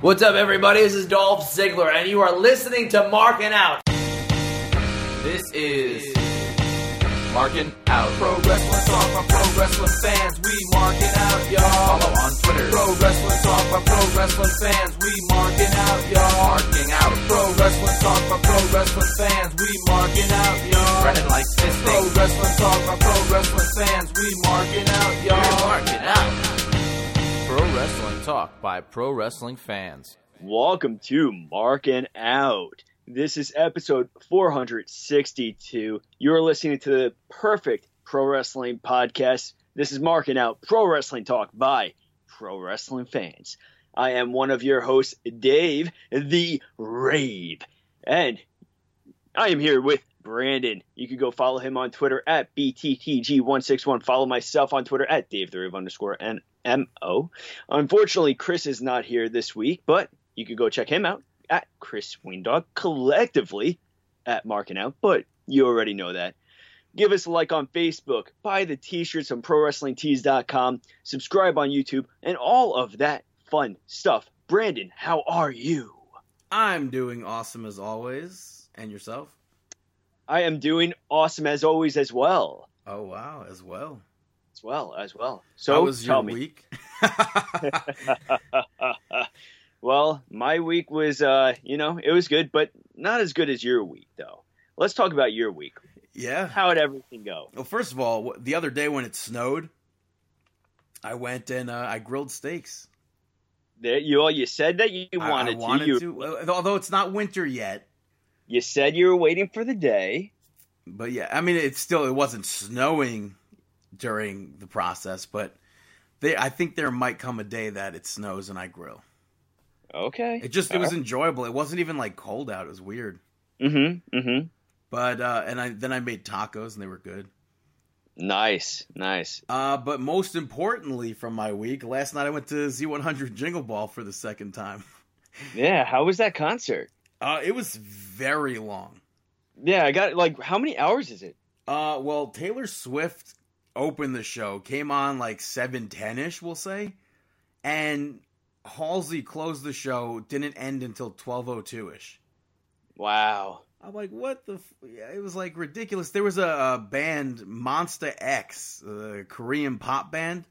What's up, everybody? This is Dolph Ziggler, and you are listening to Marking Out. This is Marking Out. Pro Wrestling Talk by Pro Wrestling fans. We marking out, y'all. Follow on Twitter. Pro Wrestling Talk by Pro Wrestling fans. We marking out, y'all. Marking out. Pro Wrestling Talk by Pro Wrestling fans. We marking out, y'all. Running like fisting. Pro Wrestling Talk by Pro Wrestling fans. We marking out, y'all. Marking out. Pro Wrestling Talk by Pro Wrestling fans. Welcome to Marking Out. This is episode 462. You're listening to the perfect pro wrestling podcast. This is Marking Out Pro Wrestling Talk by pro wrestling fans. I am one of your hosts, Dave the Rave. And I am here with Brandon. You can go follow him on Twitter at BTTG161. Follow myself on Twitter at Dave the Rave underscore NMO. Unfortunately, Chris is not here this week, but you could go check him out at Chris Weendog collectively at Marking Out, but you already know that. Give us a like on Facebook, buy the t-shirts on ProWrestlingTees.com, subscribe on YouTube, and all of that fun stuff. Brandon, how are you? I'm doing awesome as always. And yourself? I am doing awesome as always as well. Oh wow, as well. As well, as well. So How was tell your me. week? well, my week was uh, you know, it was good, but not as good as your week though. Let's talk about your week. yeah. How did everything go? Well, first of all, the other day when it snowed, I went and uh, I grilled steaks. There, you all you said that you wanted, I, wanted to. You, to, although it's not winter yet. you said you were waiting for the day. But yeah, I mean, it's still it wasn't snowing during the process, but they, I think there might come a day that it snows and I grill. Okay. It just it was enjoyable. It wasn't even like cold out. It was weird. Mm-hmm. Mm-hmm. But uh, and I then I made tacos and they were good. Nice. Nice. Uh, but most importantly from my week, last night I went to Z100 Jingle Ball for the second time. Yeah. How was that concert? Uh, it was very long. Yeah, I got like how many hours is it? Uh, well, Taylor Swift opened the show, came on like seven ten ish, we'll say, and Halsey closed the show. Didn't end until twelve oh two ish. Wow. I'm like, what the? F-? Yeah, it was like ridiculous. There was a, a band, Monsta X, a Korean pop band.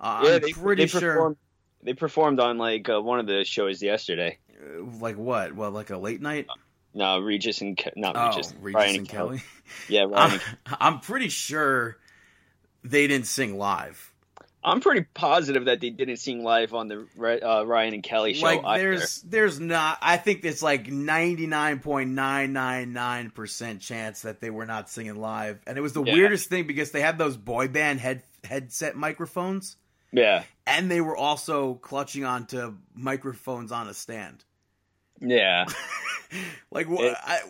Uh, yeah, I'm they, pretty they sure. performed, they performed on like uh, one of the shows yesterday. uh, like what? Well, like a late night. No, Regis and Ke- not Oh, Regis, Regis Ryan and Kelly. Yeah, Ryan. I'm, and- I'm pretty sure they didn't sing live. I'm pretty positive that they didn't sing live on the uh, Ryan and Kelly show. like either. there's there's not I think it's like 99.999% chance that they were not singing live. And it was the Yeah. weirdest thing because they had those boy band head headset microphones yeah, and they were also clutching onto microphones on a stand. yeah. Like what I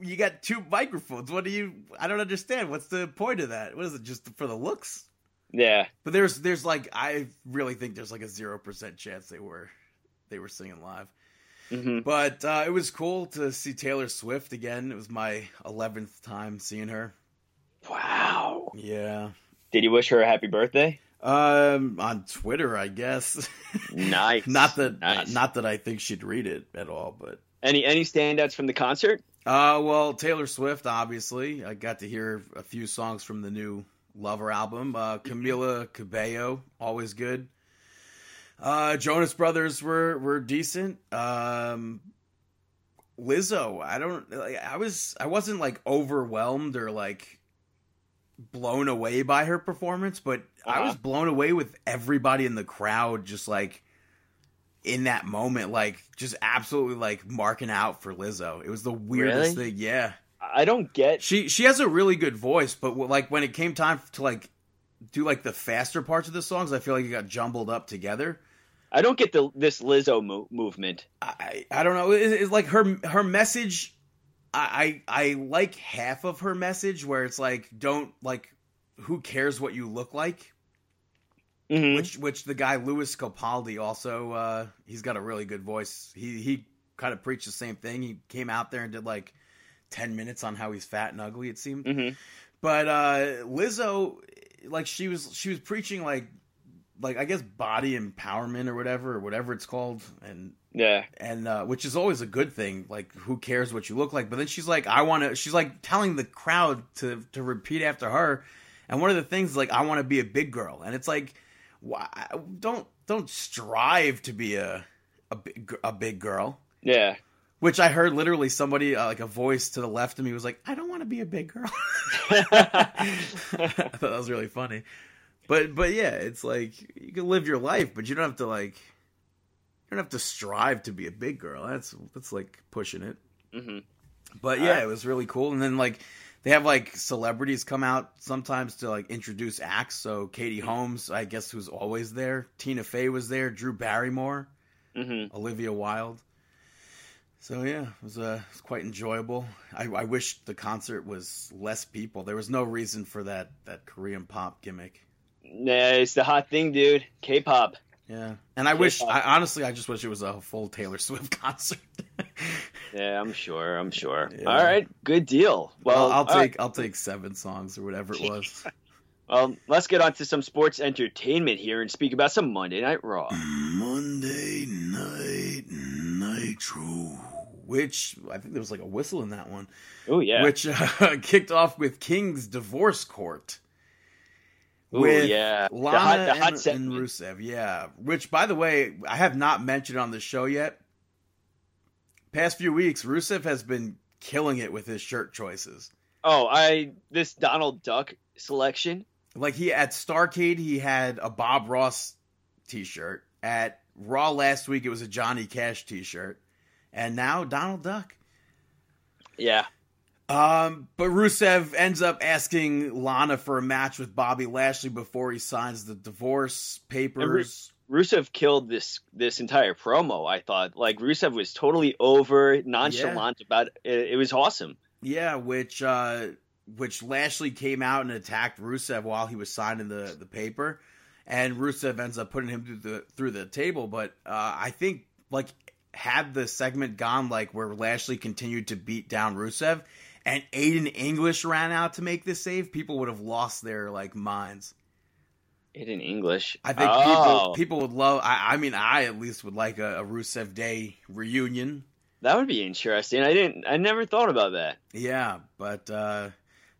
you got two microphones. What do you I don't understand. What's the point of that? What is it just for the looks? Yeah, But there's there's like I really think there's like a 0% chance they were they were singing live. hmm But uh, it was cool to see Taylor Swift again. It was my 11th time seeing her. Wow. Yeah. Did you wish her a happy birthday? Um, on Twitter, I guess. Nice. not that Nice. not that I think she'd read it at all, but Any any standouts from the concert? Uh, well, Taylor Swift, obviously. I got to hear a few songs from the new Lover album. Uh, Camila Cabello, always good. Uh, Jonas Brothers were were decent. Um, Lizzo, I don't. Like, I was. I wasn't like overwhelmed or like blown away by her performance, but I Uh-huh. was blown away with everybody in the crowd, just like in that moment, like just absolutely like marking out for Lizzo. It was the weirdest Really? thing. Yeah, I don't get. she she has a really good voice, but like when it came time to like do like the faster parts of the songs, I feel like it got jumbled up together. I don't get the this Lizzo mo- movement. I I don't know. It's, it's like her her message. I, I I like half of her message where it's like don't like who cares what you look like, Mhm. which which the guy Lewis Capaldi also uh he's got a really good voice. He he kind of preached the same thing. He came out there and did like ten minutes on how he's fat and ugly. It seemed. Mhm. But uh Lizzo, like she was she was preaching like like I guess body empowerment or whatever or whatever it's called, and Yeah. and uh, which is always a good thing. Like, who cares what you look like? But then she's like, I want to. She's like telling the crowd to to repeat after her. And one of the things is like, I want to be a big girl, and it's like, why don't don't strive to be a a big a big girl. Yeah. Which I heard literally somebody uh, like a voice to the left of me was like, I don't want to be a big girl. I thought that was really funny. But but yeah, it's like you can live your life, but you don't have to like you don't have to strive to be a big girl. That's that's like pushing it. hmm But yeah, it was really cool. And then like they have like celebrities come out sometimes to like introduce acts. So Katie Holmes, I guess, who's always there. Tina Fey was there. Drew Barrymore, hmm Olivia Wilde. So yeah, it was uh, it was quite enjoyable. I, I wish the concert was less people. There was no reason for that that Korean pop gimmick. Nah, it's the hot thing, dude. K-pop. Yeah, and I wish. I honestly, I just wish it was a full Taylor Swift concert. Yeah, I'm sure. I'm sure. Yeah. All right, good deal. Well, Well, I'll all right. take I'll take seven songs or whatever it was. Well, let's get on to some sports entertainment here and speak about some Monday Night Raw. Monday Night Nitro, which I think there was like a whistle in that one, Oh yeah. which uh, kicked off with King's divorce court. Ooh, with yeah. The Lana hot- the hot and, and. Rusev, yeah. Which, by the way, I have not mentioned on the show yet. Past few weeks, Rusev has been killing it with his shirt choices. Oh, I this Donald Duck selection. Like he at Starrcade, he had a Bob Ross T-shirt. At Raw last week, it was a Johnny Cash T-shirt, and now Donald Duck. Yeah. Um, but Rusev ends up asking Lana for a match with Bobby Lashley before he signs the divorce papers. Rusev killed this this entire promo. I thought like Rusev was totally over, nonchalant about it. It was awesome. Yeah, which uh which Lashley came out and attacked Rusev while he was signing the the paper, and Rusev ends up putting him through the through the table. But uh I think like had the segment gone like where Lashley continued to beat down Rusev and Aiden English ran out to make this save, people would have lost their like minds. Aiden English. I think Oh. people people would love. I, I mean, I at least would like a, a Rusev Day reunion. that would be interesting. I didn't. I never thought about that. Yeah, but uh,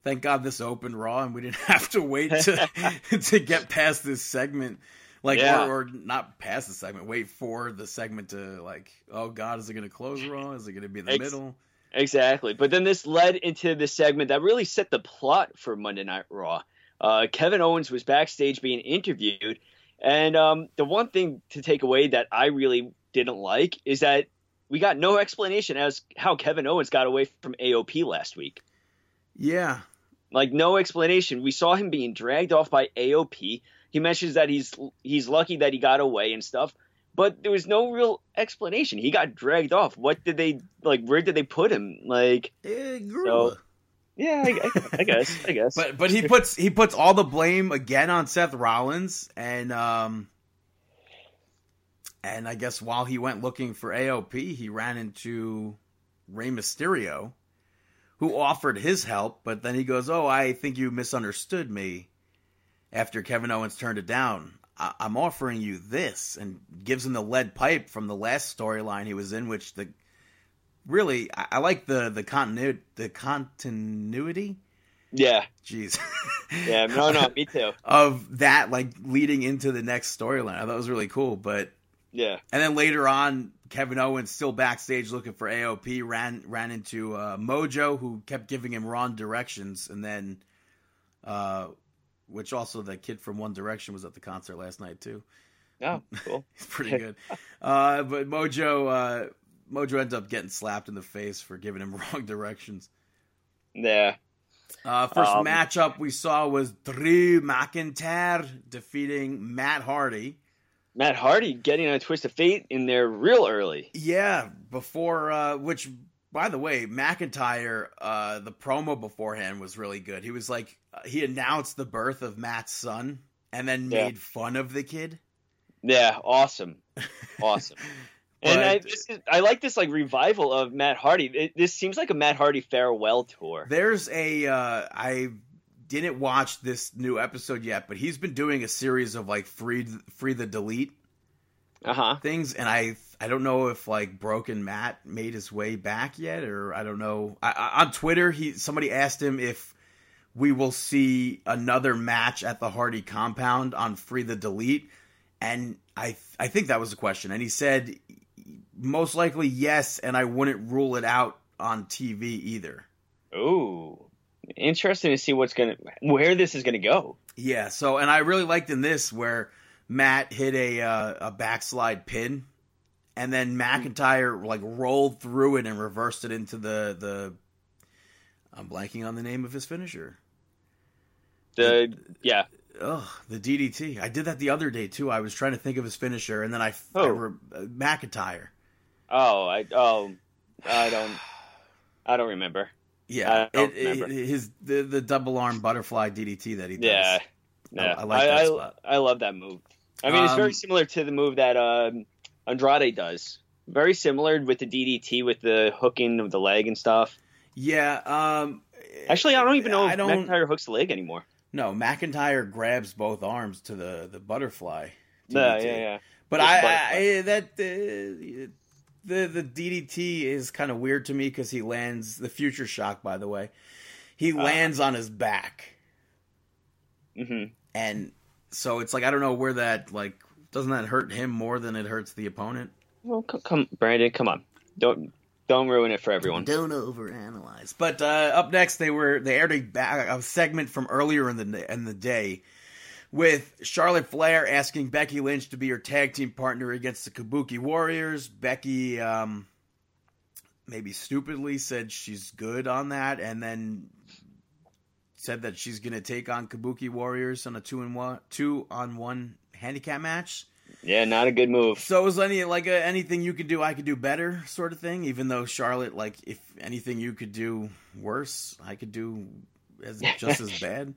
thank God this opened Raw and we didn't have to wait to to get past this segment. Like, Yeah. or, or not past the segment, wait for the segment to, like, oh God, is it going to close Raw? Is it going to be in the Ex- middle? Exactly. But then this led into the segment that really set the plot for Monday Night Raw. Uh, Kevin Owens was backstage being interviewed, and um, the one thing to take away that I really didn't like is that we got no explanation as how Kevin Owens got away from AOP last week. Yeah. Like no explanation. We saw him being dragged off by AOP. He mentions that he's he's lucky that he got away and stuff, but there was no real explanation. He got dragged off. What did they like? Where did they put him? Like, Eh, gorilla. Yeah, I, I, I guess, I guess. But but he puts he puts all the blame again on Seth Rollins and um and I guess while he went looking for AOP, he ran into Rey Mysterio, who offered his help, but then he goes, "Oh, I think you misunderstood me." After Kevin Owens turned it down, I- I'm offering you this, and gives him the lead pipe from the last storyline he was in, which the really I, I like the the continuity the continuity yeah, Jeez. yeah, no, no, me too. of that like leading into the next storyline. I thought it was really cool. But Yeah, and then later on, Kevin Owens still backstage looking for AOP ran ran into uh, Mojo who kept giving him wrong directions, and then uh, which also the kid from One Direction was at the concert last night too. oh, cool. He's pretty good. uh, but Mojo uh, Mojo ends up getting slapped in the face for giving him wrong directions. Yeah, Uh, first Um, matchup we saw was Drew McIntyre defeating Matt Hardy. Matt Hardy getting a twist of fate in there real early. Yeah, before uh, which, by the way, McIntyre, uh, the promo beforehand was really good. He was like, uh, he announced the birth of Matt's son and then Yeah. made fun of the kid. Yeah, awesome, awesome. And I, this is, I like this like revival of Matt Hardy. It, this seems like a Matt Hardy farewell tour. There's a uh, I didn't watch this new episode yet, but he's been doing a series of like free free the delete Uh huh. things, and I I don't know if like Broken Matt made his way back yet, or I don't know. I, I, on Twitter, he somebody asked him if we will see another match at the Hardy compound on Free the Delete, and I I think that was the question, and he said most likely yes, and I wouldn't rule it out on TV either. Ooh, interesting to see what's gonna where this is gonna go. Yeah. So, and I really liked in this where Matt hit a uh, a backslide pin, and then McIntyre like rolled through it and reversed it into the the. I'm blanking on the name of his finisher. The yeah. Oh, the DDT. I did that the other day too. I was trying to think of his finisher, and then I, I Oh. re- uh, McIntyre. Oh, I oh, I don't, I don't remember. Yeah, I don't it- it- his the the double arm butterfly DDT that he does. Yeah, I- yeah. I like that I, spot. I love that move. I mean, it's very Um, similar to the move that um, Andrade does. Very similar with the DDT with the hooking of the leg and stuff. Yeah. Um, Actually, I don't even know I if don't- McIntyre hooks the leg anymore. No, McIntyre grabs both arms to the the butterfly. DDT. yeah, yeah. But I. I that uh, the the DDT is kind of weird to me because he lands the future shock. By the way, he Uh-huh. lands on his back, hmm and so it's like I don't know where that like doesn't that hurt him more than it hurts the opponent. Well, come, come, Brandon, come on. Don't don't ruin it for everyone. Don't overanalyze. But uh, up next, they were they aired a, ba- a segment from earlier in the in the day with Charlotte Flair asking Becky Lynch to be her tag team partner against the Kabuki Warriors. Becky, um, maybe stupidly, said she's good on that, and then said that she's going to take on Kabuki Warriors on a two and one two on one handicap match. Yeah, not a good move. So it was any like a, anything you could do, I could do better, sort of thing. Even though Charlotte, like, if anything you could do worse, I could do as just as bad.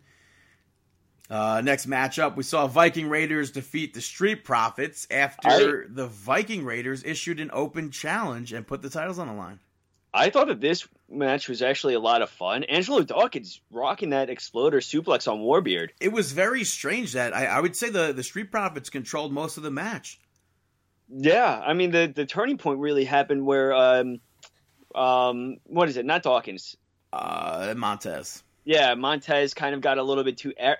Uh, next matchup, we saw Viking Raiders defeat the Street Profits after the Viking Raiders issued an open challenge and put the titles on the line. I thought that this match was actually a lot of fun. Angelo Dawkins rocking that exploder suplex on Warbeard. It was very strange that I, I would say the the Street Profits controlled most of the match. Yeah, I mean the the turning point really happened where um um what is it? Not Dawkins. Uh, Montez. Yeah, Montez kind of got a little bit too. Ar-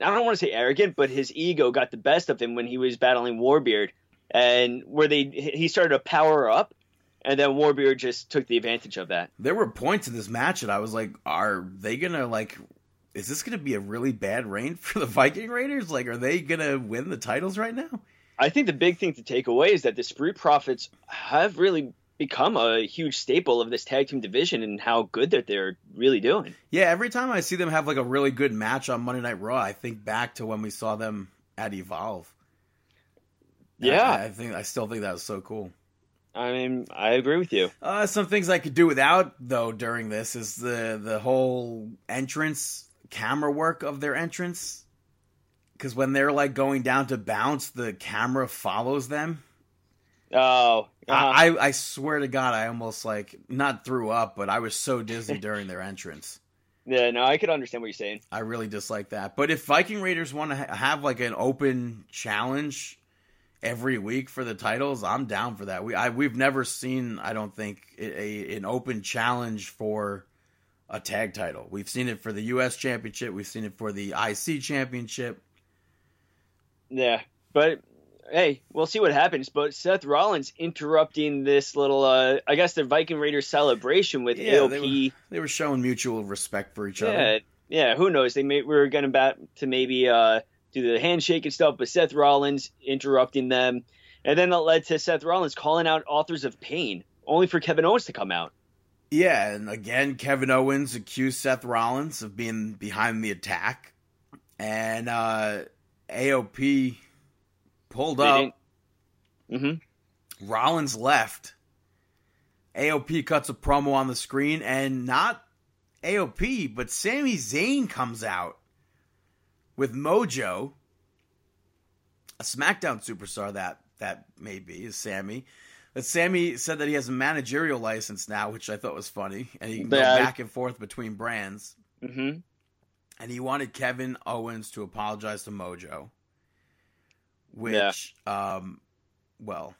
I don't want to say arrogant, but his ego got the best of him when he was battling Warbeard, and where they he started to power up, and then Warbeard just took the advantage of that. there were points in this match that I was like, are they gonna like? Is this gonna be a really bad reign for the Viking Raiders? Like, are they gonna win the titles right now? I think the big thing to take away is that the Street Profits have really become a huge staple of this tag team division and how good that they're really doing. Yeah, every time I see them have like a really good match on Monday Night Raw, I think back to when we saw them at Evolve. And Yeah. I, I think I still think that was so cool. I mean, I agree with you. Uh, some things I could do without though during this is the the whole entrance camera work of their entrance. Because when they're like going down to bounce, the camera follows them. Oh, uh-huh. I, I swear to God, I almost like not threw up, but I was so dizzy during their entrance. yeah, no, I could understand what you're saying. I really dislike that. But if Viking Raiders want to ha- have like an open challenge every week for the titles, I'm down for that. We I, we've never seen, I don't think, a, a an open challenge for a tag title. We've seen it for the U.S. Championship. We've seen it for the IC Championship. Yeah, but hey, we'll see what happens. But Seth Rollins interrupting this little, uh, I guess, the Viking Raiders celebration with Yeah, they AOP. They were showing mutual respect for each Yeah, other. yeah. Who knows? They may we were going to to maybe uh, do the handshake and stuff, but Seth Rollins interrupting them, and then that led to Seth Rollins calling out authors of pain, only for Kevin Owens to come out. Yeah, and again, Kevin Owens accused Seth Rollins of being behind the attack, and uh, AOP pulled up. hmm Rollins left. AOP cuts a promo on the screen, and not AOP, but Sami Zayn comes out with Mojo, a SmackDown superstar that that may be is Sami. But Sami said that he has a managerial license now, which I thought was funny, and he can go Yeah. back and forth between brands. hmm and he wanted Kevin Owens to apologize to Mojo, which, Yeah. um, well,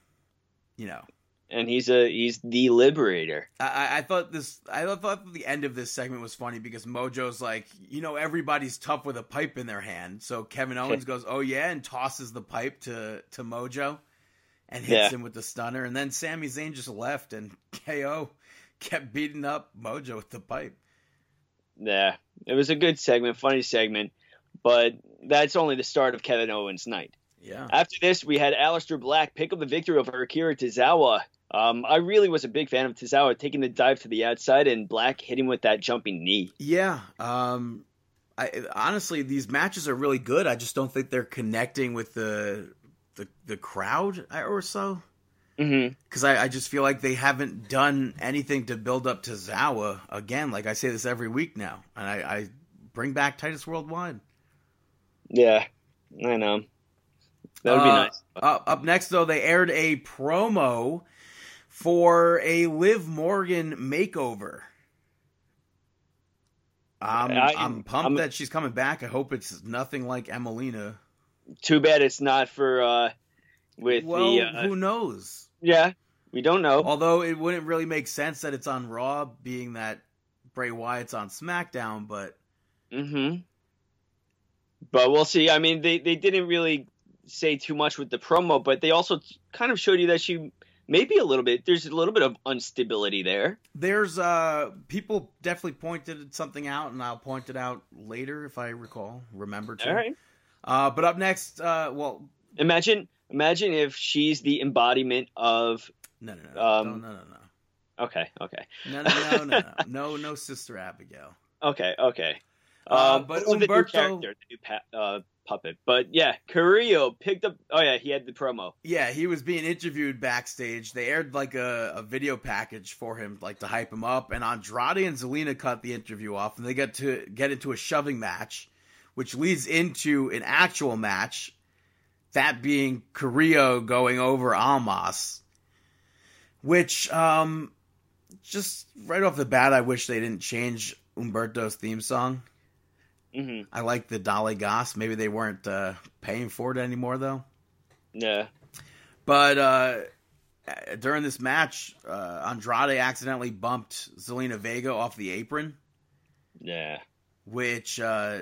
you know, and he's a he's the liberator. I- I, thought this. I thought the end of this segment was funny because Mojo's like, you know, everybody's tough with a pipe in their hand. So Kevin Owens goes, "Oh yeah," and tosses the pipe to to Mojo, and hits Yeah. him with the stunner. And then Sami Zayn just left, and KO kept beating up Mojo with the pipe. Yeah, it was a good segment, funny segment, but that's only the start of Kevin Owens' night. Yeah, After this, we had Aleister Black pick up the victory over Akira Tozawa. Um, I really was a big fan of Tozawa taking the dive to the outside and Black hitting with that jumping knee. yeah. Um, I honestly, these matches are really good. I just don't think they're connecting with the the the crowd or so. because I, I just feel like they haven't done anything to build up to Zawa again. Like I say this every week now, and I, I bring back Titus Worldwide. Yeah, I know. That would be Uh, nice. Up, up next, though, they aired a promo for a Liv Morgan makeover. I'm, I- I'm pumped I'm- that she's coming back. I hope it's nothing like Emmalina. Too bad it's not for uh, with Well, the uh, who knows? yeah. We don't know. Although it wouldn't really make sense that it's on Raw, being that Bray Wyatt's on SmackDown, but hmm But we'll see. I mean, they they didn't really say too much with the promo, but they also kind of showed you that she maybe a little bit. There's a little bit of instability there. There's uh people definitely pointed something out, and I'll point it out later if I recall, remember to. All right. Uh, but up next, uh, well, Imagine imagine if she's the embodiment of. no, no, no, Um, no, no, no, Okay. Okay. no, no, no, no, no, no, no, Sister Abigail. Okay. Okay. Uh, Um, but but the new Humberto- character, the new pa- uh, puppet. But yeah, Carrillo picked up. Oh yeah, he had the promo. Yeah, he was being interviewed backstage. They aired like a, a video package for him, like to hype him up. And Andrade and Zelina cut the interview off, and they got to get into a shoving match, which leads into an actual match. That being Carrillo going over Almas, which um, just right off the bat, I wish they didn't change Humberto's theme song. Hmm I like the Dolly Goss. Maybe they weren't uh, paying for it anymore though. Yeah. But uh, during this match, uh, Andrade accidentally bumped Zelina Vega off the apron, Yeah. which uh,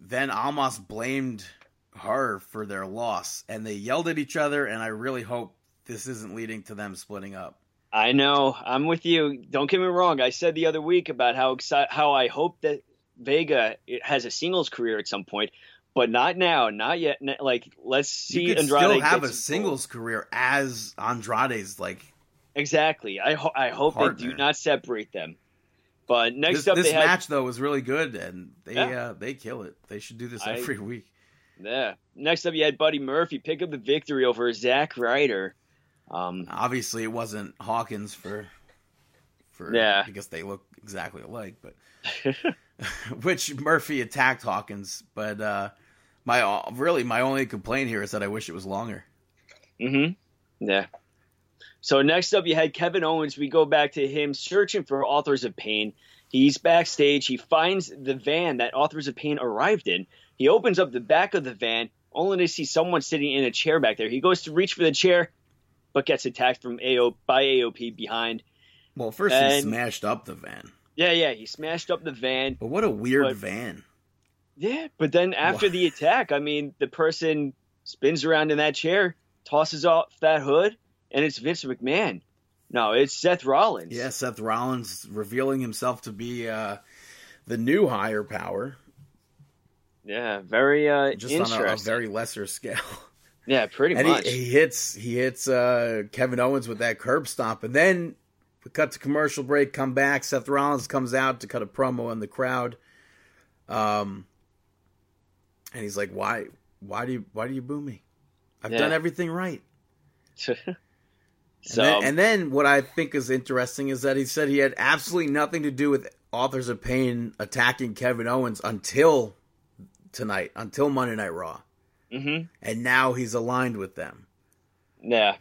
then Almas blamed her for their loss, and they yelled at each other. And I really hope this isn't leading to them splitting up. I know. I'm with you. Don't get me wrong. I said the other week about how exci- how I hope that Vega has a singles career at some point, but not now, not yet. Like, let's see you could Andrade still have a singles career as Andrade's like. Exactly. I ho- I hope they do not separate them. But next this, up, this had match though was really good, and they Yeah. uh, they kill it. They should do this I- every week. yeah. Next up, you had Buddy Murphy pick up the victory over Zack Ryder. Um, Obviously, it wasn't Hawkins for for Yeah. because they look exactly alike, but which Murphy attacked Hawkins, but uh my really my only complaint here is that I wish it was longer. hmm Yeah. So next up, you had Kevin Owens. We go back to him searching for Authors of Pain. He's backstage. He finds the van that Authors of Pain arrived in. He opens up the back of the van, only to see someone sitting in a chair back there. He goes to reach for the chair, but gets attacked from AO by AOP behind. Well, first he smashed up the van, Yeah, yeah. He smashed up the van. but what a weird But- van. Yeah, but then after Wha- the attack, I mean, the person spins around in that chair, tosses off that hood, and it's Vince McMahon. No, it's Seth Rollins. Yeah, Seth Rollins revealing himself to be uh the new higher power, Yeah, very uh, just on a, a very lesser scale. yeah, pretty and much. he, he hits he hits uh, Kevin Owens with that curb stomp, and then we cut to commercial break. Come back. Seth Rollins comes out to cut a promo in the crowd, um, and he's like, "Why, why do you, why do you boo me? I've Yeah. done everything right." so And, then, and then what I think is interesting is that he said he had absolutely nothing to do with Authors of Pain attacking Kevin Owens until tonight, until Monday Night Raw, hmm and now he's aligned with them. yeah,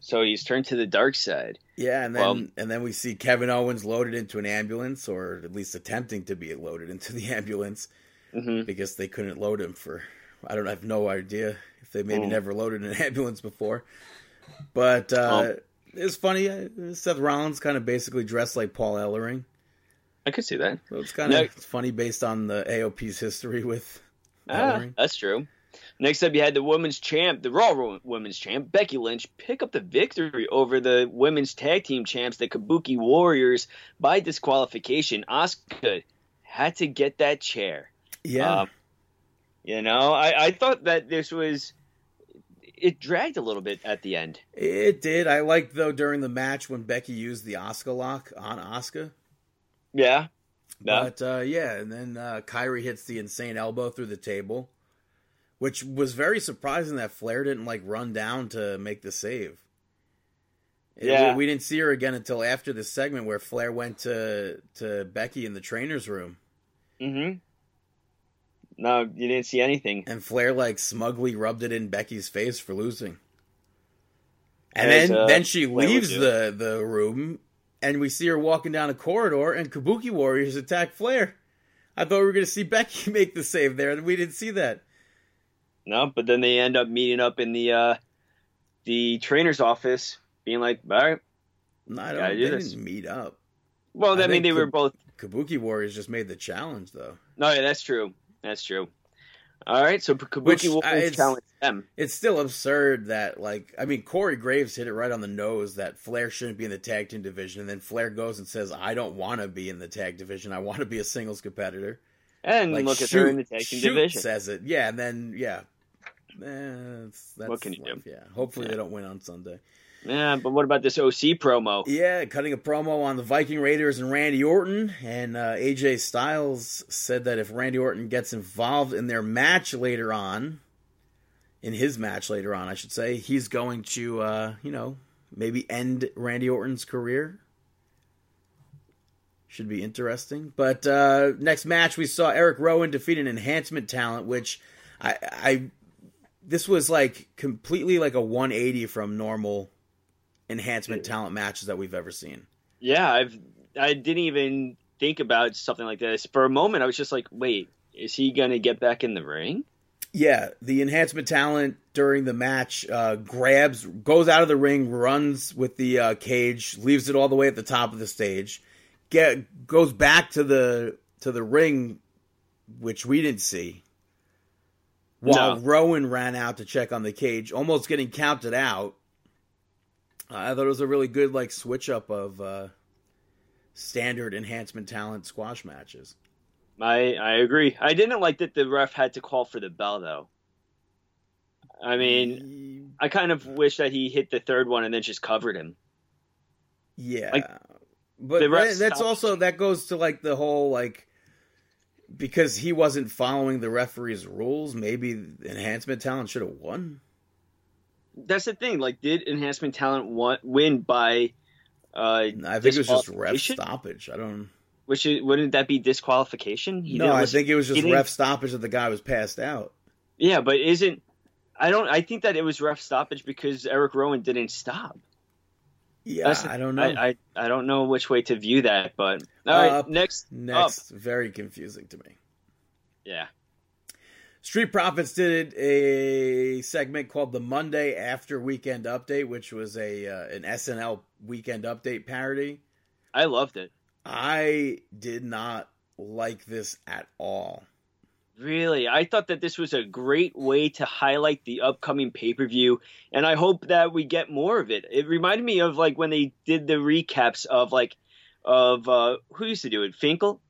so he's turned to the dark side. Yeah, and then Well- and then we see Kevin Owens loaded into an ambulance, or at least attempting to be loaded into the ambulance, hmm because they couldn't load him for I don't I have no idea if they maybe Mm. never loaded an ambulance before. But uh, it's funny. uh, Seth Rollins kind of basically dressed like Paul Ellering. I could see that. So it's kind of No. funny based on the AOP's history with Ah, Ellering. that's true. Next up, you had the women's champ, the Raw Women's Champ, Becky Lynch, pick up the victory over the women's tag team champs, the Kabuki Warriors, by disqualification. Asuka had to get that chair. Yeah, Um, you know, I, I thought that this was. It dragged a little bit at the end. it did. I liked though during the match when Becky used the Asuka lock on Asuka. Yeah. No. But uh, yeah, and then uh, Kairi hits the insane elbow through the table, which was very surprising that Flair didn't like run down to make the save. Yeah. we, didn't see her again until after the segment where Flair went to to Becky in the trainer's room, Mm-hmm. No, you didn't see anything. and Flair like smugly rubbed it in Becky's face for losing. And As, then uh, then she leaves the the room, and we see her walking down a corridor, and Kabuki Warriors attack Flair. I thought we were going to see Becky make the save there, and we didn't see that. No, but then they end up meeting up in the uh, the trainer's office, being like, "All right." No, I don't. do They this. didn't meet up. Well, I I, mean, they were both. Kabuki Warriors just made the challenge, though. No, yeah, that's true. That's true. All right, so Kabuki Which, will uh, challenge them. It's still absurd that, like, I mean, Corey Graves hit it right on the nose that Flair shouldn't be in the tag team division, and then Flair goes and says, "I don't want to be in the tag division. I want to be a singles competitor." And Like, look at her in the tag team Shoot division. says it, yeah, and then yeah, Eh, What can you do? Yeah, hopefully Yeah. they don't win on Sunday. Yeah, but what about this OC promo? Yeah, cutting a promo on the Viking Raiders and Randy Orton, and uh, AJ Styles said that if Randy Orton gets involved in their match later on, in his match later on, I should say, he's going to, uh, you know, maybe end Randy Orton's career. Should be interesting. But uh, next match, we saw Eric Rowan defeat an enhancement talent, which I, I, this was like completely like a 180 from normal enhancement talent matches that we've ever seen. Yeah, I've I didn't even think about something like this for a moment. I was just like, wait, is he gonna get back in the ring? Yeah, the enhancement talent during the match uh, grabs, goes out of the ring, runs with the uh, cage, leaves it all the way at the top of the stage, get goes back to the to the ring, which we didn't see. While No. Rowan ran out to check on the cage, almost getting counted out. Uh, I thought it was a really good like switch up of uh, standard enhancement talent squash matches. I I agree. I didn't like that the ref had to call for the bell though. I mean, I kind of wish that he hit the third one and then just covered him. Yeah, Like, but that- that's also that goes to like the whole like because he wasn't following the referee's rules. Maybe enhancement talent should have won. That's the thing. Like, did enhancement talent want, win by? Uh, I think it was just ref stoppage. I don't. which is, wouldn't that be disqualification? He no, I think it was just ref stoppage that the guy was passed out. Yeah, but isn't? I don't. I think that it was ref stoppage because Eric Rowan didn't stop. Yeah, the- I don't know. I, I I don't know which way to view that, but all right. Up next, Next, up. very confusing to me. Yeah. Street Profits did a segment called the Monday After Weekend Update, which was a uh, an SNL Weekend Update parody. I loved it. I did not like this at all. Really, I thought that this was a great way to highlight the upcoming pay per view, and I hope that we get more of it. It reminded me of like when they did the recaps of like of uh, who used to do it, Finkel,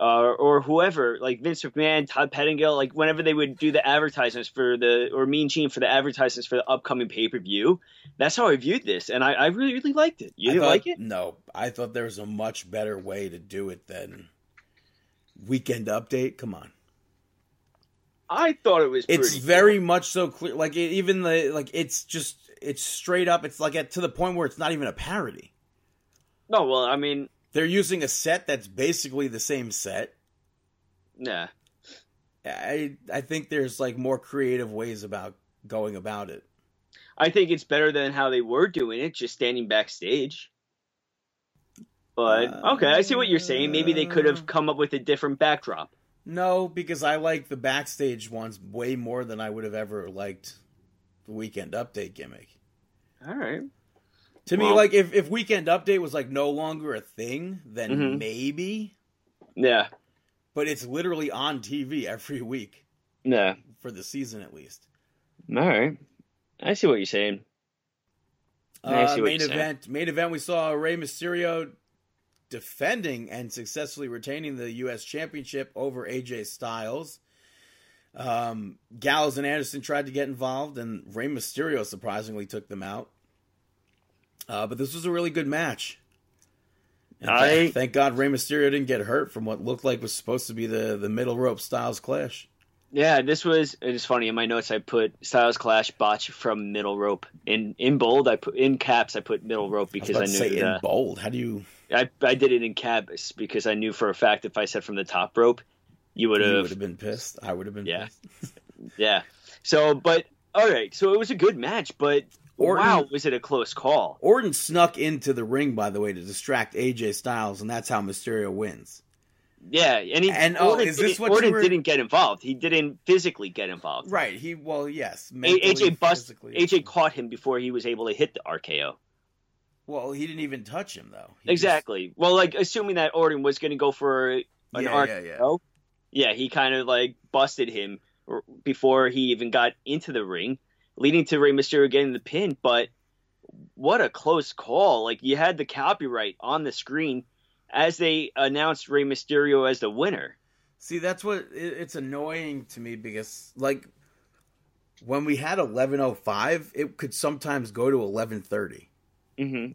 uh, or whoever, like Vince McMahon, Todd Pettengill, like whenever they would do the advertisements for the or Mean Gene for the advertisements for the upcoming pay per view. That's how I viewed this, and I, I really really liked it. You I didn't thought- like it? No, I thought there was a much better way to do it than Weekend Update. Come on. I thought it was. it's very much so clear like it, even the like it's just it's straight up it's like at, to the point where it's not even a parody No, well, I mean, they're using a set that's basically the same set yeah. i i think there's like more creative ways about going about it I think it's better than how they were doing it, just standing backstage. But okay, I see what you're saying. Maybe they could have come up with a different backdrop. No, because I like the backstage ones way more than I would have ever liked the weekend update gimmick. All right. To me, like if, if weekend update was like no longer a thing, then Mhm. maybe. Yeah. But it's literally on TV every week Yeah. for the season at least. All right. I see what you're saying. I Uh, see what main you're saying. event, main event. We saw Rey Mysterio defending and successfully retaining the U.S. Championship over AJ Styles. Um, Gallows and Anderson tried to get involved, and Rey Mysterio surprisingly took them out. Uh, but this was a really good match. And I- th- thank God Rey Mysterio didn't get hurt from what looked like was supposed to be the, the middle rope Styles clash. Yeah, this was. It is funny. In my notes, I put Styles Clash botch from middle rope. In in bold, I put in caps. I put middle rope I because I, to knew say in bold. How do you? I I did it in caps because I knew for a fact if I said from the top rope, you would have. have been pissed. I would have been Yeah. pissed. Yeah. So, but all right. So it was a good match, but Orton- wow, was it a close call? Orton snuck into the ring, by the way, to distract AJ Styles, and that's how Mysterio wins. Yeah, and he And, oh, Orton, is this didn't- what Orton were- didn't get involved. He didn't physically get involved. Right. He well, yes. Mentally, AJ bust. AJ caught him before he was able to hit the RKO. Well, he didn't even touch him though. He exactly. Just... Well, like assuming that Orton was going to go for an yeah, yeah, yeah. yeah, he kind of like busted him before he even got into the ring, leading to Rey Mysterio getting the pin. But what a close call! Like you had the copyright on the screen as they announced Rey Mysterio as the winner. See, that's what it's annoying to me because like when we had 1105, it could sometimes go to 1130. Mm-hmm.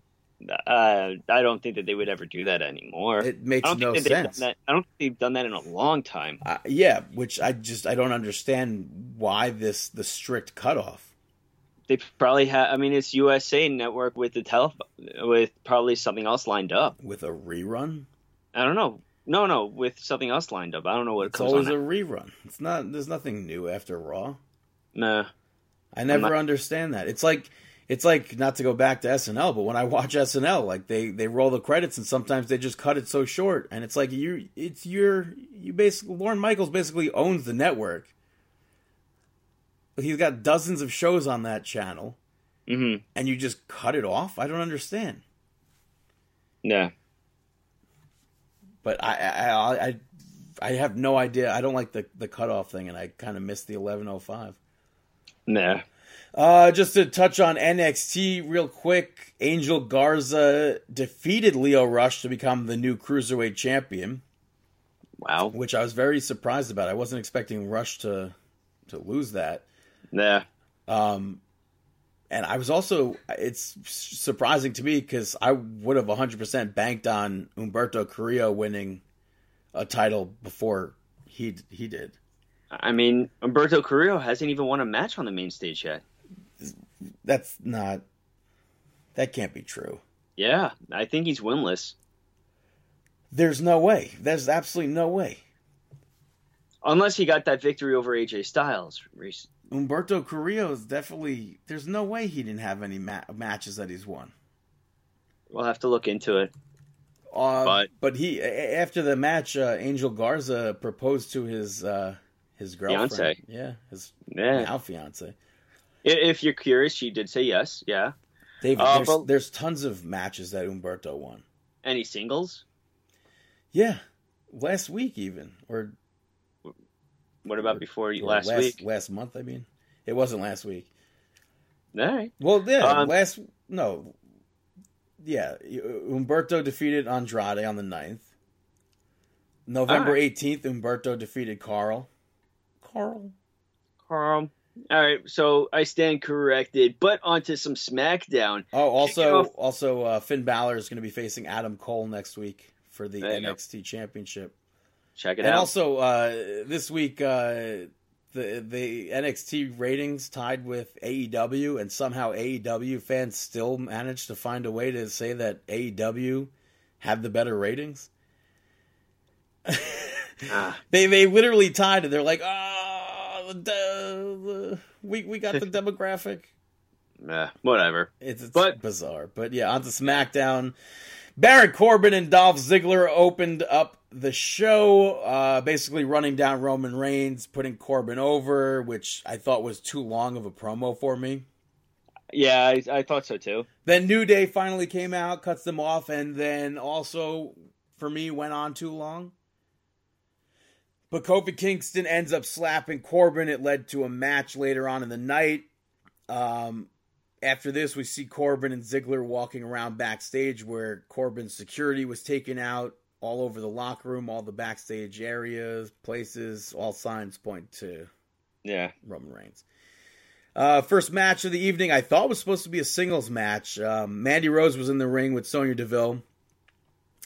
Uh, I don't think that they would ever do that anymore. It makes I no sense. I don't think they've done that in a long time. Uh, yeah, which I just I don't understand why this the strict cutoff. They probably have. I mean, it's USA Network with the tele with probably something else lined up with a rerun. I don't know. No, no, with something else lined up. I don't know what it's comes always a rerun. It's not. There's nothing new after Raw. Nah. I never not... understand that. It's like it's like not to go back to SNL, but when I watch SNL, like they they roll the credits and sometimes they just cut it so short, and it's like you it's your you basically Lorne Michaels basically owns the network. He's got dozens of shows on that channel, hmm and you just cut it off. I don't understand. Yeah. But I I I, I, I have no idea. I don't like the the cutoff thing, and I kind of missed the eleven oh five. Nah. Uh, just to touch on NXT real quick, Angel Garza defeated Lio Rush to become the new cruiserweight champion, Wow. which I was very surprised about. I wasn't expecting Rush to to lose that. Nah. Um, and I was also it's surprising to me because I would have 100% banked on Humberto Carrillo winning a title before he he did. I mean, Humberto Carrillo hasn't even won a match on the main stage yet. That's not that can't be true. Yeah, I think he's winless. There's no way. There's absolutely no way. Unless he got that victory over AJ Styles. Reese. Humberto Carrillo is definitely. There's no way he didn't have any ma- matches that he's won. We'll have to look into it. Uh, But- but he after the match, uh, Angel Garza proposed to his uh, his girlfriend. Fiancé. Yeah, his Yeah. now fiance. If you're curious, she did say yes. Yeah. David, Uh, there's, but- there's tons of matches that Humberto won. Any singles? Yeah, last week even, or, What about before or last, week? last month. I mean, it wasn't last week. All right. Well, yeah, Um, last no, yeah, Humberto defeated Andrade on the 9th. November Alright. eighteenth, Umberto defeated Carl. Carl. Carl. All right, so I stand corrected. But onto some SmackDown. Oh, also, off- also, uh, Finn Balor is going to be facing Adam Cole next week for the There. NXT Championship. Check it And out. And also, uh, this week, uh, the the NXT ratings tied with AEW, and somehow AEW fans still managed to find a way to say that AEW had the better ratings. Ah, They they literally tied it. They're like, ah, the, we we got the demographic. eh, whatever. It's, it's But- bizarre, but yeah, on to SmackDown. Baron Corbin and Dolph Ziggler opened up the show, uh, basically running down Roman Reigns, putting Corbin over, which I thought was too long of a promo for me. Yeah, I, I thought so too. Then New Day finally came out, cuts them off, and then also, for me, went on too long. But Kofi Kingston ends up slapping Corbin. It led to a match later on in the night. Um, after this, we see Corbin and Ziggler walking around backstage where Corbin's security was taken out all over the locker room, all the backstage areas, places, all signs point to Yeah. Roman Reigns. Uh, first match of the evening, I thought was supposed to be a singles match. Um, Mandy Rose was in the ring with Sonya Deville,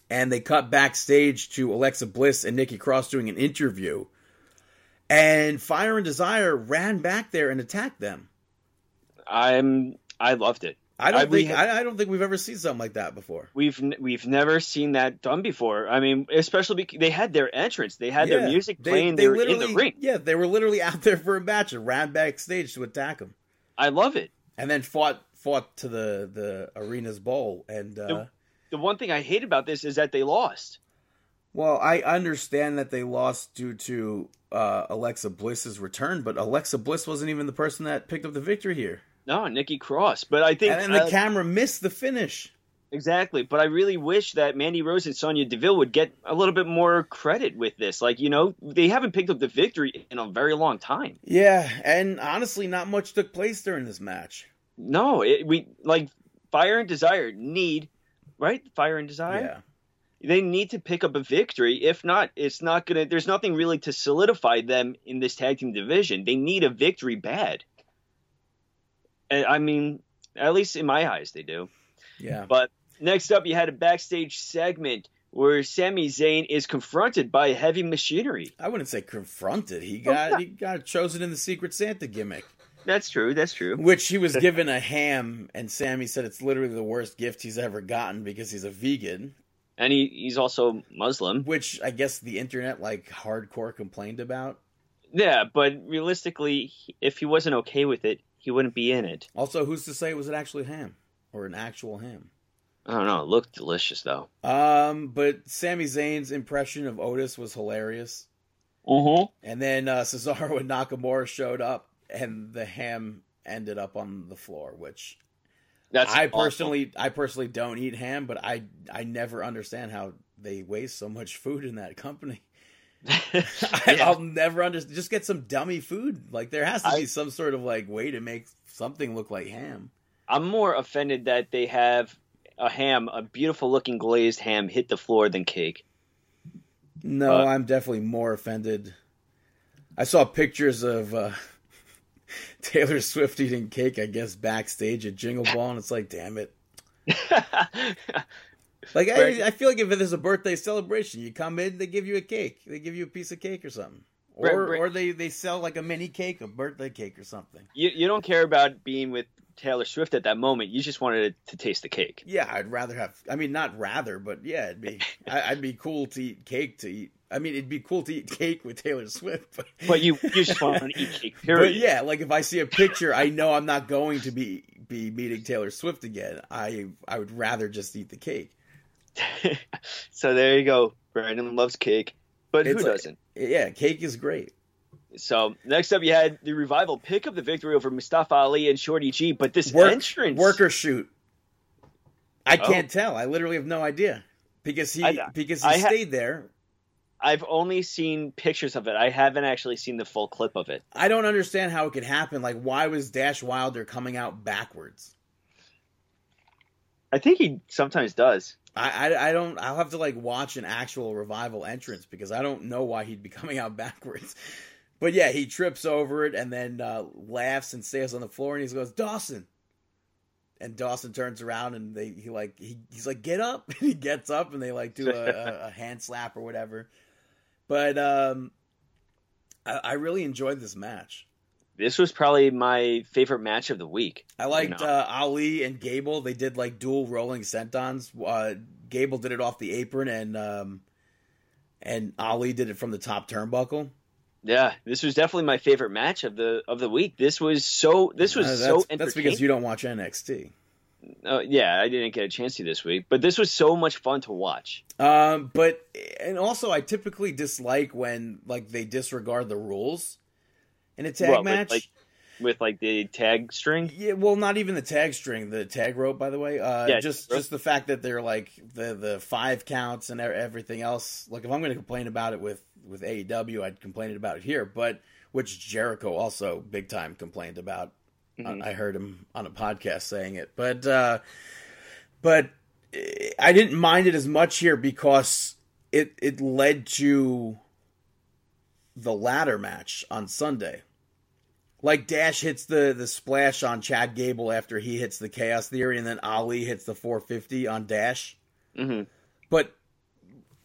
and they cut backstage to Alexa Bliss and Nikki Cross doing an interview. And Fire and Desire ran back there and attacked them. I'm I loved it. I don't I- think I, I don't think we've ever seen something like that before. We've we've never seen that done before. I mean, especially because they had their entrance, they had their Yeah. music playing, they, were in the ring. Yeah, they were literally out there for a match and ran backstage to attack them. I love it. and then fought fought to the the arena's bowl. And uh, The- The one thing I hate about this is that they lost. Well, I understand that they lost due to uh, Alexa Bliss's return, but Alexa Bliss wasn't even the person that picked up the victory here. No, Nikki Cross, but I think And then the uh, camera missed the finish. exactly. But I really wish that Mandy Rose and Sonya Deville would get a little bit more credit with this. Like you know, they haven't picked up the victory in a very long time. Yeah, and honestly, not much took place during this match. No, it, we like Fire and Desire need right. Fire and Desire. Yeah. they need to pick up a victory. If not, it's not gonna. There's nothing really to solidify them in this tag team division. They need a victory bad. And I mean, at least in my eyes, they do. Yeah. But next up, you had a backstage segment where Sami Zayn is confronted by heavy machinery. I wouldn't say confronted. He oh, got he got chosen in the Secret Santa gimmick, That's true. That's true. which he was given a ham, and Sami said it's literally the worst gift he's ever gotten because he's a vegan. And he, he's also Muslim. Which I guess the internet like hardcore complained about. Yeah, but realistically, if he wasn't okay with it, he wouldn't be in it. Also, who's to say it was an actual ham or an actual ham? I don't know. It looked delicious though. Um, but Sami Zayn's impression of Otis was hilarious. Mm-hmm. And then uh, Cesaro and Nakamura showed up, and the ham ended up on the floor. Which That's I awful. personally, I personally don't eat ham, but I, I never understand how they waste so much food in that company. I, Yeah. I'll never understand. Just get some dummy food. Like there has to I- be some sort of like way to make something look like ham. I'm more offended that they have a ham, a beautiful looking glazed ham, hit the floor than cake. No, Uh, I'm definitely more offended. I saw pictures of uh, Taylor Swift eating cake, I guess, backstage at Jingle Ball, and it's like, damn it. Like, I, I feel like if there's a birthday celebration, you come in, they give you a cake. They give you a piece of cake or something. Or, Right, right. or they, they sell like a mini cake, a birthday cake or something. you you don't care about being with Taylor Swift at that moment. You just wanted to taste the cake. Yeah, I'd rather have. I mean, not rather, but yeah, it'd be. I, I'd be cool to eat cake to eat. I mean, it'd be cool to eat cake with Taylor Swift, but But you you just want to eat cake. But yeah, like if I see a picture, I know I'm not going to be be meeting Taylor Swift again. I I would rather just eat the cake. so there you go. Brandon loves cake, but It's who like- doesn't? Yeah, cake is great. So next up, you had the revival pick up the victory over Mustafa Ali and Shorty G. But this Work, entrance, worker shoot. I Oh. can't tell. I literally have no idea because he I- because he I ha- stayed there. I've only seen pictures of it. I haven't actually seen the full clip of it. I don't understand how it could happen. Like, why was Dash Wilder coming out backwards? I think he sometimes does. I, I I don't. I'll have to like watch an actual revival entrance because I don't know why he'd be coming out backwards. But yeah, he trips over it and then uh, laughs and stays on the floor and he goes Dawson. And Dawson turns around and they he like he, he's like get up and he gets up and they like do a, a, a hand slap or whatever. But um, I, I really enjoyed this match. This was probably my favorite match of the week. I liked know. uh, Ali and Gable. They did like dual rolling sentons. Uh, Gable did it off the apron, and um, and Ali did it from the top turnbuckle. Yeah, this was definitely my favorite match of the of the week. This was so. This was Uh, so that's, entertaining. that's because you don't watch NXT. Uh, yeah, I didn't get a chance to this week, but this was so much fun to watch. Um, but and also I typically dislike when like they disregard the rules in a tag What, with, match. like, with like the tag string. yeah, well, not even the tag string, the tag rope. By the way, uh, Yeah, just just the fact that they're like the the five counts and everything else. Like if I'm going to complain about it with with AEW, I'd complain about it here. But which Jericho also big time complained about. Mhm. I heard him on a podcast saying it, but uh, but I didn't mind it as much here because it it led to the ladder match on Sunday. Like Dash hits the the splash on Chad Gable after he hits the Chaos Theory, and then Ali hits the 450 on Dash. hmm But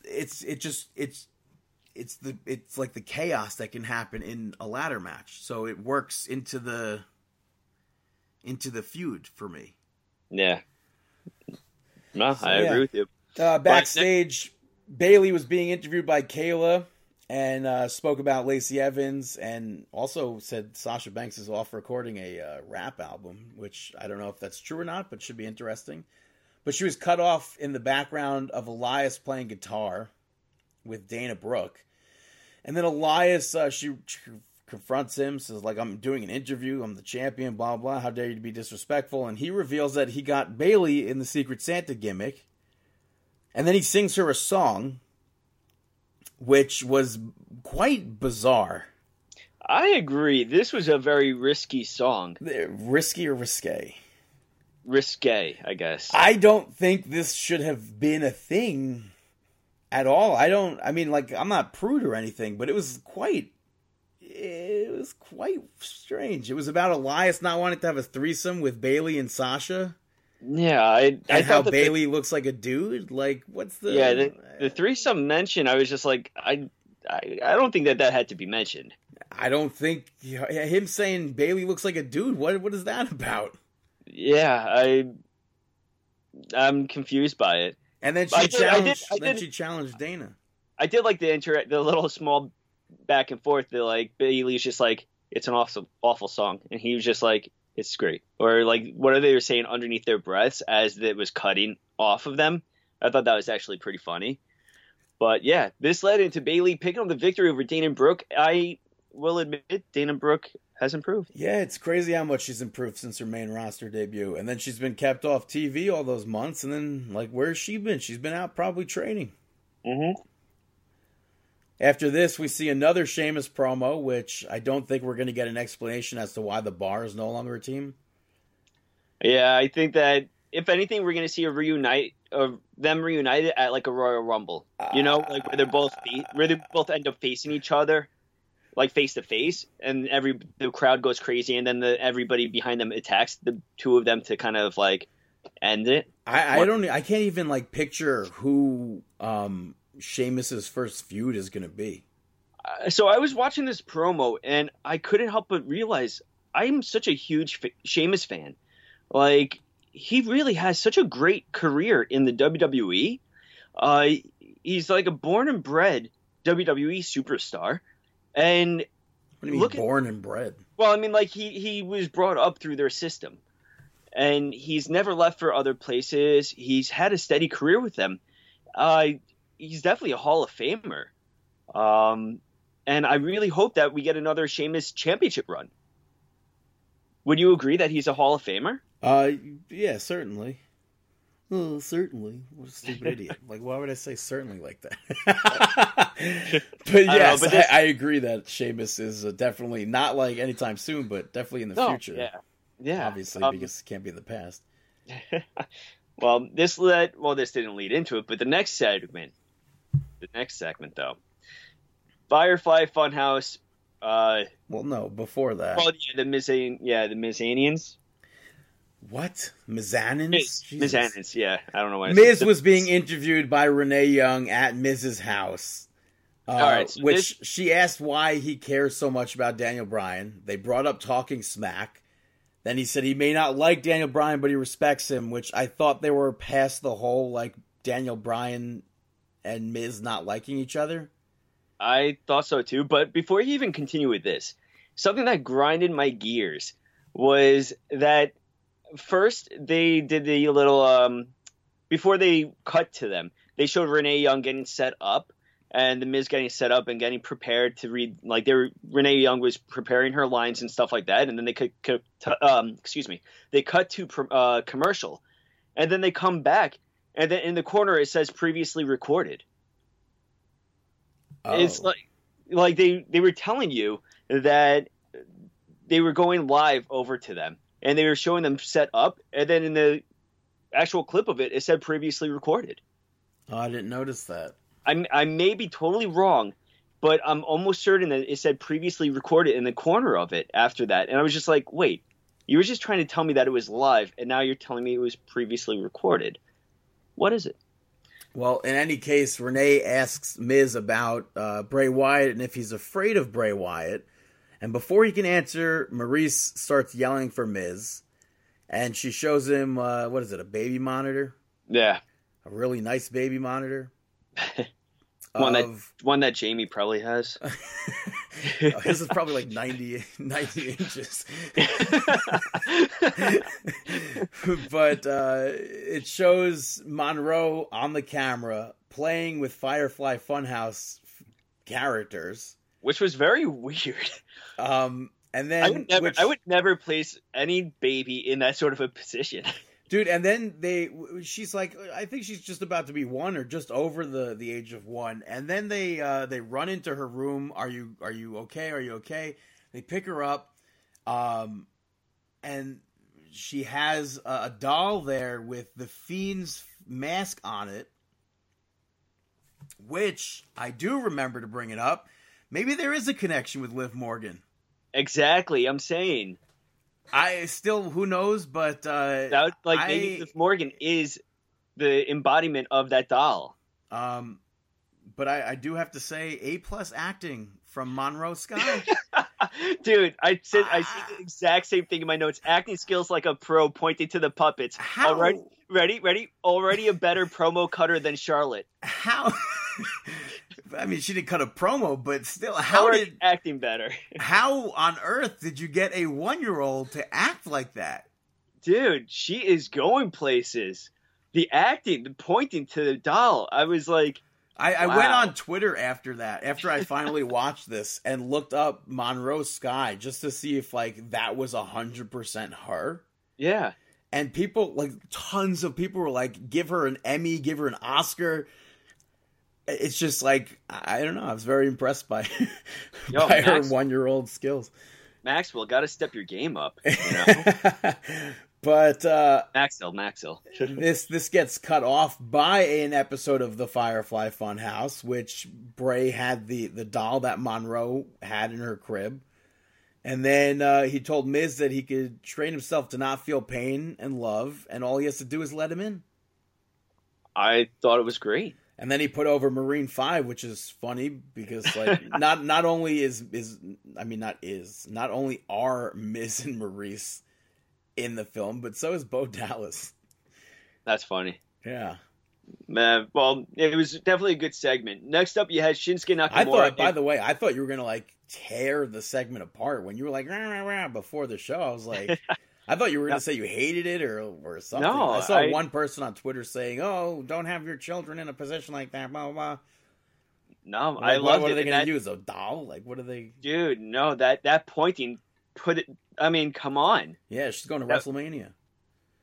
it's it just it's it's the it's like the chaos that can happen in a ladder match, so it works into the into the feud for me. Yeah. No, So, I yeah. agree with you. Uh, backstage, Bayley was being interviewed by Kayla and uh, spoke about Lacey Evans and also said Sasha Banks is off recording a uh, rap album, which I don't know if that's true or not, but should be interesting. But she was cut off in the background of Elias playing guitar with Dana Brooke. And then Elias, uh, she, she confronts him, says, like, I'm doing an interview, I'm the champion, blah, blah, how dare you be disrespectful. And he reveals that he got Bayley in the Secret Santa gimmick. And then he sings her a song, which was quite bizarre. I agree. This was a very risky song. Risky or risque? Risque, I guess. I don't think this should have been a thing at all. I don't. I mean, like, I'm not prude or anything, but it was quite. It was quite strange. It was about Elias not wanting to have a threesome with Bayley and Sasha, yeah, I, I and how thought the- Bayley looks like a dude. Like, what's the? yeah, the, the uh, threesome mention, I was just like, I, I, I don't think that that had to be mentioned. I don't think him saying Bayley looks like a dude. What what is that about? Yeah, I, I'm confused by it. And then she I did- I did- challenged. I then she challenged Dana. I did like the inter, the little small back and forth. The like Bayley's just like, it's an awful, awful song, and he was just like, it's great, or like what are they were saying underneath their breaths as it was cutting off of them. I thought that was actually pretty funny. But yeah, this led into Bayley picking up the victory over Dana Brooke. I will admit, Dana Brooke has improved. Yeah, it's crazy how much she's improved since her main roster debut. And then she's been kept off TV all those months. And then, like, where's she been? She's been out probably training. Mm-hmm. After this, we see another Sheamus promo, which I don't think we're going to get an explanation as to why the bar is no longer a team. Yeah, I think that if anything, we're going to see a reunite of them reunited at like a Royal Rumble. You know, like where they're both where they both end up facing each other, like face to face, and every the crowd goes crazy, and then the everybody behind them attacks the two of them to kind of like end it. I, I don't. I can't even like picture who um Sheamus's first feud is going to be. Uh, so I was watching this promo, and I couldn't help but realize I'm such a huge fa- Sheamus fan. Like he really has such a great career in the WWE. Uh, he's like a born and bred WWE superstar, and What do you mean, Look at- born and bred? well, I mean, like he he was brought up through their system, and he's never left for other places. He's had a steady career with them. Uh, he's definitely a Hall of Famer, um, and I really hope that we get another Sheamus championship run. Would you agree that he's a Hall of Famer? Uh, yeah, certainly. Oh, certainly. What a stupid idiot. Like, why would I say certainly like that? but know, yes, I, but this- I agree that Sheamus is uh, definitely not like anytime soon, but definitely in the future. yeah, yeah, Obviously, Um, because it can't be in the past. well, this led. Well, this didn't lead into it, but the next segment, the next segment though, Firefly Funhouse. Uh, Well, no, before that. well, yeah, the Mizan, yeah, the Mizanians. what? Mizanins? Miz, Mizanins, yeah. I don't know why. I Miz was being interviewed by Renee Young at Miz's house. Uh, All right, so which she asked why he cares so much about Daniel Bryan. They brought up talking smack. Then he said he may not like Daniel Bryan, but he respects him, which I thought they were past the whole like Daniel Bryan and Miz not liking each other. I thought so too. But before you even continue with this, something that grinded my gears was that first they did the little um before they cut to them, they showed Renee Young getting set up and the Miz getting set up and getting prepared to read like they were Renee Young was preparing her lines and stuff like that, and then they could, could um excuse me they cut to uh, commercial, and then they come back and then in the corner it says previously recorded. Oh. It's like like they they were telling you that they were going live over to them and they were showing them set up and then in the actual clip of it it said previously recorded. Oh, I didn't notice that. I I may be totally wrong, but I'm almost certain that it said previously recorded in the corner of it after that, and I was just like, wait, you were just trying to tell me that it was live, and now you're telling me it was previously recorded. What is it? Well, in any case, Renee asks Miz about uh, Bray Wyatt and if he's afraid of Bray Wyatt. And before he can answer, Maryse starts yelling for Miz. And she shows him, uh, what is it, a baby monitor? Yeah, A really nice baby monitor. One that- one that Jamie probably has. Oh, this is probably like 90, 90 inches. but uh, it shows Monroe on the camera playing with Firefly Funhouse characters. Which was very weird. Um, and then I would never, which- I would never place any baby in that sort of a position. Dude. And then they, she's like, I think she's just about to be one or just over the the age of one. And then they uh, they run into her room. Are you are you okay? Are you okay? They pick her up, um, and she has a, a doll there with the fiend's mask on it. Which I do remember to bring it up. Maybe there is a connection with Liv Morgan. exactly, I'm saying I still, who knows? But uh, that like I- maybe Morgan is the embodiment of that doll. Um, but I, I do have to say, A plus acting from Monroe Sky. Dude, I said I Ah. see the exact same thing in my notes. Acting skills like a pro, pointing to the puppets. How? Already, ready, ready. Already a better promo cutter than Charlotte. How? I mean, she didn't cut a promo, but still, how did? acting better, How on earth did you get a one-year-old to act like that? dude? She is going places. The acting, the pointing to the doll. I was like, I, I Wow. went on Twitter after that, after I finally watched this, and looked up Monroe Sky just to see if like that was hundred percent her. yeah, and people like tons of people were like give her an emmy give her an oscar it's just like i don't know i was very impressed by Yo, by her one year old skills Maxwell, got to step your game up. You know, but uh Maxwell, Maxwell. this this gets cut off by an episode of the Firefly Funhouse, which Bray had the the doll that Monroe had in her crib, and then uh, he told Miz that he could train himself to not feel pain and love, and all he has to do is let him in. I thought it was great. And then he put over Marine Five, which is funny because like not not only is is I mean not is not only are Miz and Maryse in the film, but so is Bo Dallas. That's funny. Yeah. Man, well, it was definitely a good segment. Next up, you had Shinsuke Nakamura. I thought, by the way, I thought you were gonna like tear the segment apart when you were like rah, rah, rah, before the show. I was like, I thought you were gonna say you hated it or or something. No, I saw I- one person on Twitter saying, "Oh, don't have your children in a position like that." Blah blah. blah. no, Like, I what, loved what are they gonna that- use? A doll? Like, what are they? Dude, no, that that pointing put it. I mean, come on, Yeah, she's going to That- WrestleMania.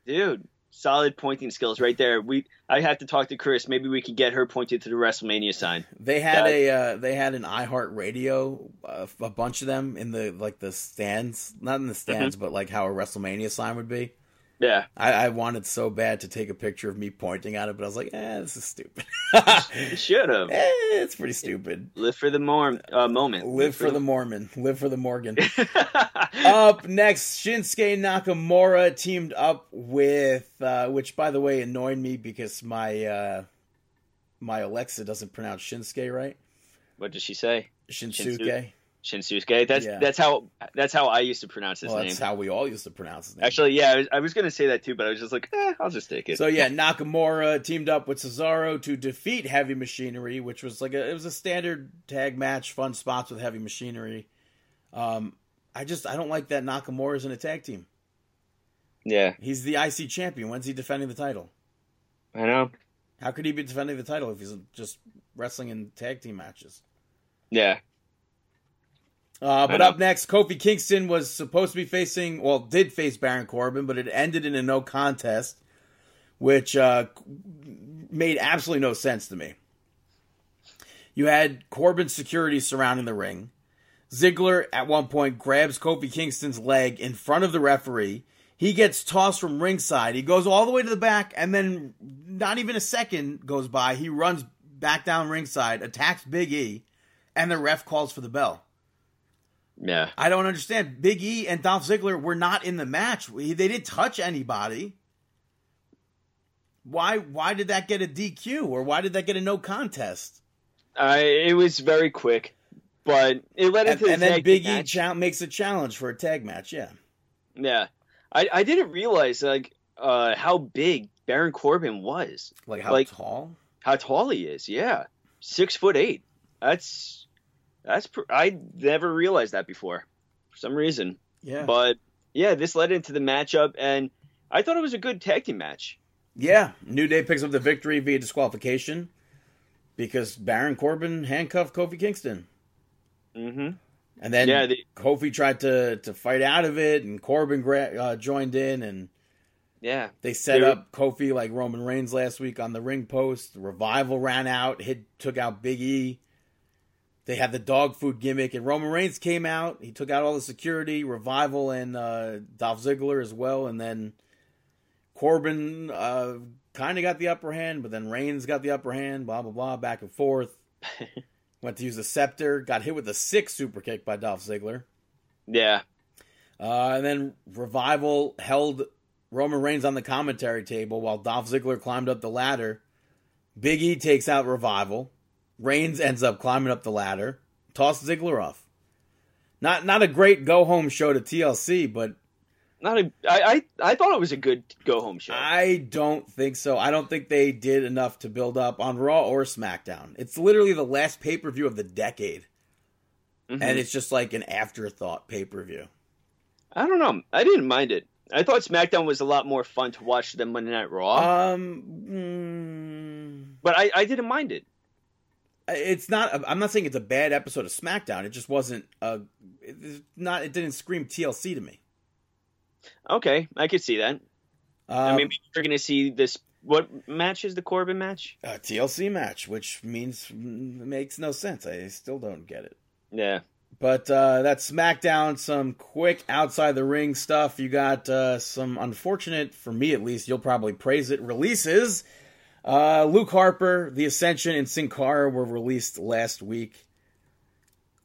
dude. Solid pointing skills right there. We, I have to talk to Chris. Maybe we can get her pointed to the WrestleMania sign. They had a uh, they had an iHeart Radio, uh, a bunch of them in the like the stands, not in the stands, Mm-hmm. but like how a WrestleMania sign would be. Yeah, I, I wanted so bad to take a picture of me pointing at it, but I was like, eh, this is stupid. you should have. eh, it's pretty stupid. Live for the more uh, moment. Live for the Mormon. Live for the Morgan. up next, Shinsuke Nakamura teamed up with, uh, which by the way annoyed me because my uh, my Alexa doesn't pronounce Shinsuke right. what does she say? Shinsuke. Shinsuke. That's Yeah. that's how that's how I used to pronounce his Well, name. that's how we all used to pronounce his name. Actually, yeah, I was, I was gonna say that too, but I was just like, eh, I'll just take it. So yeah, Nakamura teamed up with Cesaro to defeat Heavy Machinery, which was like a it was a standard tag match, fun spots with Heavy Machinery. Um, I just I don't like that Nakamura's in a tag team. Yeah, He's the IC champion. When's he defending the title? I know. How could he be defending the title if he's just wrestling in tag team matches? Yeah, Uh, but up next, Kofi Kingston was supposed to be facing, well, did face Baron Corbin, but it ended in a no contest, which uh, made absolutely no sense to me. You had Corbin's security surrounding the ring. Ziggler at one point grabs Kofi Kingston's leg in front of the referee. He gets tossed from ringside. He goes all the way to the back, and then not even a second goes by. He runs back down ringside, attacks Big E, and the ref calls for the bell. Yeah. I don't understand. Big E and Dolph Ziggler were not in the match. They didn't touch anybody. Why? Why did that get a DQ or why did that get a no contest? I it was very quick, but it led And, into the and then Big E match. cha- makes a challenge for a tag match. Yeah, Yeah, I I didn't realize like uh how big Baron Corbin was, like how Like- tall? how tall he is. Yeah, six foot eight. That's that's pr- I never realized that before for some reason. Yeah, But yeah, this led into the matchup, and I thought it was a good tag team match. yeah. New Day picks up the victory via disqualification because Baron Corbin handcuffed Kofi Kingston, Mm-hmm. and then Yeah, Kofi tried to to fight out of it, and Corbin gra- uh, joined in and. Yeah, They set They were- up Kofi like Roman Reigns last week on the ring post. Revival ran out, hit took out Big E. They had the dog food gimmick, and Roman Reigns came out. He took out all the security, Revival and uh, Dolph Ziggler as well, and then Corbin uh, kind of got the upper hand, but then Reigns got the upper hand. Blah blah blah, back and forth. Went to use the scepter, got hit with a sick super kick by Dolph Ziggler. yeah, Uh, and then Revival held Roman Reigns on the commentary table while Dolph Ziggler climbed up the ladder. Big E takes out Revival. Reigns ends up climbing up the ladder, toss Ziggler off. Not not a great go home show to TLC, but not a. I I I thought it was a good go home show. I don't think so. I don't think they did enough to build up on Raw or SmackDown. It's literally the last pay per view of the decade, Mhm. and it's just like an afterthought pay per view. I don't know. I didn't mind it. I thought SmackDown was a lot more fun to watch than Monday Night Raw, Um, mm, but I, I didn't mind it. It's not. I'm not saying it's a bad episode of SmackDown. It just wasn't. Uh, it's not. It didn't scream TLC to me. Okay, I could see that. I Um, mean, we're going to see this. What match is the Corbin match? a TLC match, which means mm, makes no sense. I still don't get it. Yeah, But uh, that's SmackDown. Some quick outside the ring stuff. You got uh, some unfortunate, for me at least. You'll probably praise it. Releases. Uh, Luke Harper, The Ascension, and Sin Cara were released last week,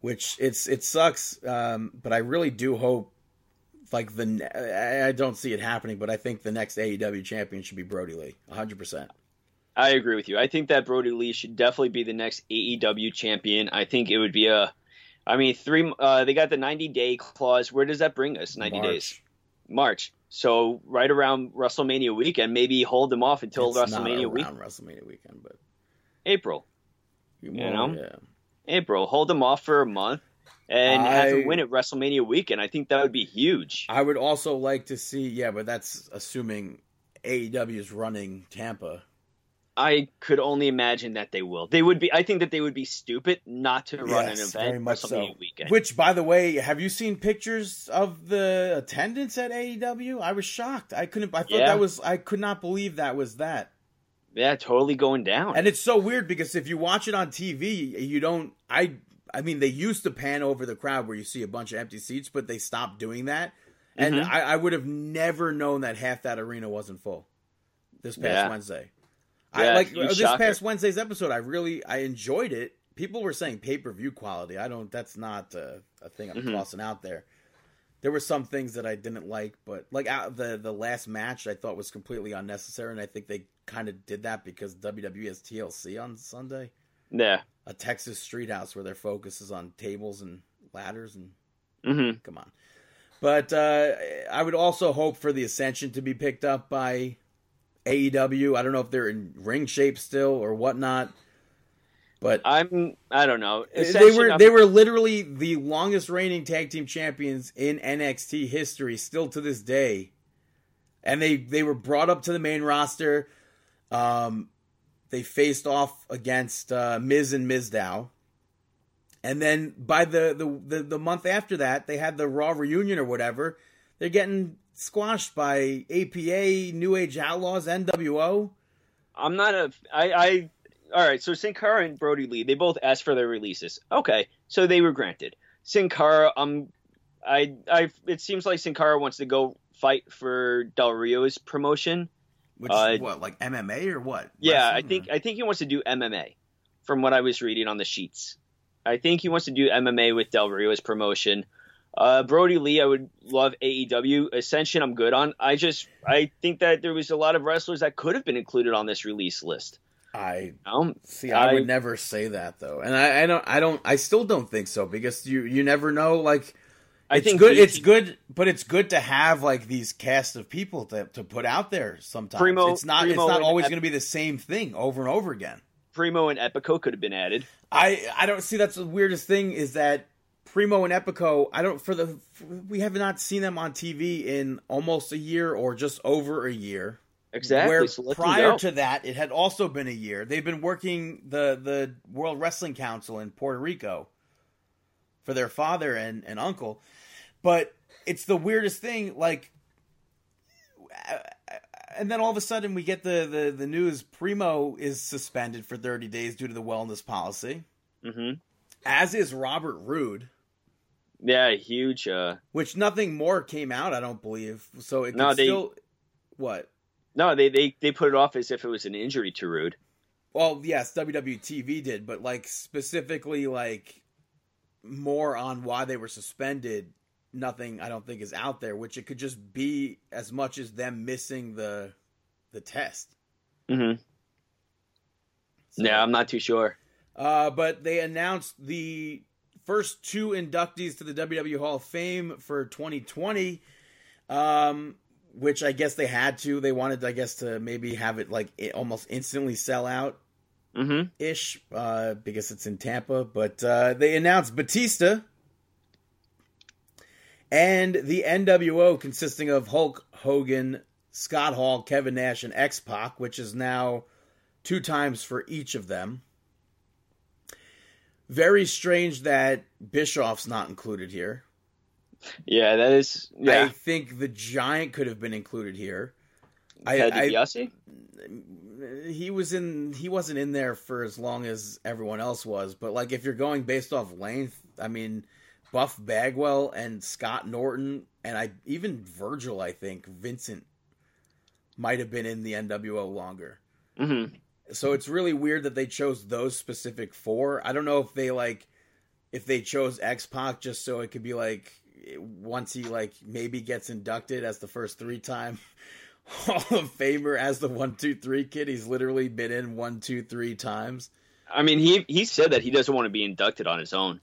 which it's it sucks. Um, but I really do hope, like the I don't see it happening, but I think the next AEW champion should be Brodie Lee, hundred percent. I agree with you. I think that Brodie Lee should definitely be the next AEW champion. I think it would be a. I mean, three. Uh, they got the 90 day clause. Where does that bring us? 90 days. March. So right around WrestleMania weekend, maybe hold them off until It's WrestleMania around week, WrestleMania weekend, but April. you know? yeah. April. Hold them off for a month and have I- them win at WrestleMania weekend. I think that would be huge. I would also like to see, yeah, but that's assuming AEW is running Tampa. I could only imagine that they will. They would be. I think that they would be stupid not to run an event very much WrestleMania so. weekend. Which, by the way, have you seen pictures of the attendance at AEW? I was shocked. I couldn't. I thought Yeah. that was. I could not believe that was that. yeah, totally going down. And it's so weird because if you watch it on TV, you don't. I. I mean, they used to pan over the crowd where you see a bunch of empty seats, but they stopped doing that. And Mhm. I, I would have never known that half that arena wasn't full this past Yeah. Wednesday. I like uh, this shocker. past Wednesday's episode. I really I enjoyed it. People were saying pay per view quality. I don't. That's not a, a thing I'm Mhm. tossing out there. There were some things that I didn't like, but like out the the last match I thought was completely unnecessary, and I think they kind of did that because WWE has TLC on Sunday, yeah. a Texas street house where their focus is on tables and ladders and hmm come on. But uh, I would also hope for the Ascension to be picked up by AEW. I don't know if they're in ring shape still or whatnot, but I'm. I don't know. they were I'm- they were literally the longest reigning tag team champions in NXT history, still to this day. and they they were brought up to the main roster. Um, they faced off against uh, Miz and Mizdow. And then by the, the, the, the month after that, they had the Raw reunion or whatever. They're getting squashed by APA, New Age Outlaws, NWO. I'm not a. I. I all right. So Sin Cara and Brodie Lee, they both asked for their releases. Okay, so they were granted. Sin Cara, um, I. I. It seems like Sin Cara wants to go fight for Del Rio's promotion. Which Uh, what, like MMA or what? Yeah, I think or- I think he wants to do MMA, from what I was reading on the sheets. I think he wants to do MMA with Del Rio's promotion. Uh, Brodie Lee, I would love AEW. Ascension, I'm good on. I just I think that there was a lot of wrestlers that could have been included on this release list. I Um, see. I, I- would never say that though, and I, I don't. I don't. I still don't think so because you you never know. Like I it's think good. he- It's good, but it's good to have like these cast of people to to put out there. Sometimes Primo- it's not. Primo it's not always Ep- going to be the same thing over and over again. Primo and Epico could have been added. I I don't see that's the weirdest thing is that Primo and Epico. I don't for the we have not seen them on TV in almost a year or just over a year. Exactly. Where so prior to that, it had also been a year. They've been working the the World Wrestling Council in Puerto Rico for their father and, and uncle, but it's the weirdest thing. Like, and then all of a sudden we get the the, the news: Primo is suspended for thirty days due to the wellness policy, hmm as is Robert Roode. Yeah, huge. Uh, Which nothing more came out, I don't believe. So it No, they- still what? no, they, they they put it off as if it was an injury to Roode. Well, yes, WWTV did, but like specifically like more on why they were suspended, nothing I don't think is out there, which it could just be as much as them missing the the test. hmm So- Yeah, I'm not too sure. Uh, but they announced the first two inductees to the WWE Hall of Fame for 2020, um, which I guess they had to. They wanted, I guess, to maybe have it like it almost instantly sell out. mm-hmm. ish uh, because it's in Tampa. But uh, they announced Batista and the NWO, consisting of Hulk Hogan, Scott Hall, Kevin Nash, and X Pac, which is now two times for each of them. Very strange that Bischoff's not included here. Yeah, that is. I think the Giant could have been included here. I, Ted I, DiBiase? he was in he wasn't in there for as long as everyone else was but like if you're going based off length i mean buff bagwell and scott norton and i even virgil i think vincent might have been in the nwo longer hmm so it's really weird that they chose those specific four i don't know if they like if they chose x-pac just so it could be like once he like maybe gets inducted as the first three time Hall of Famer as the one two three kid. He's literally been in one two three times. I mean, he he said that he doesn't want to be inducted on his own,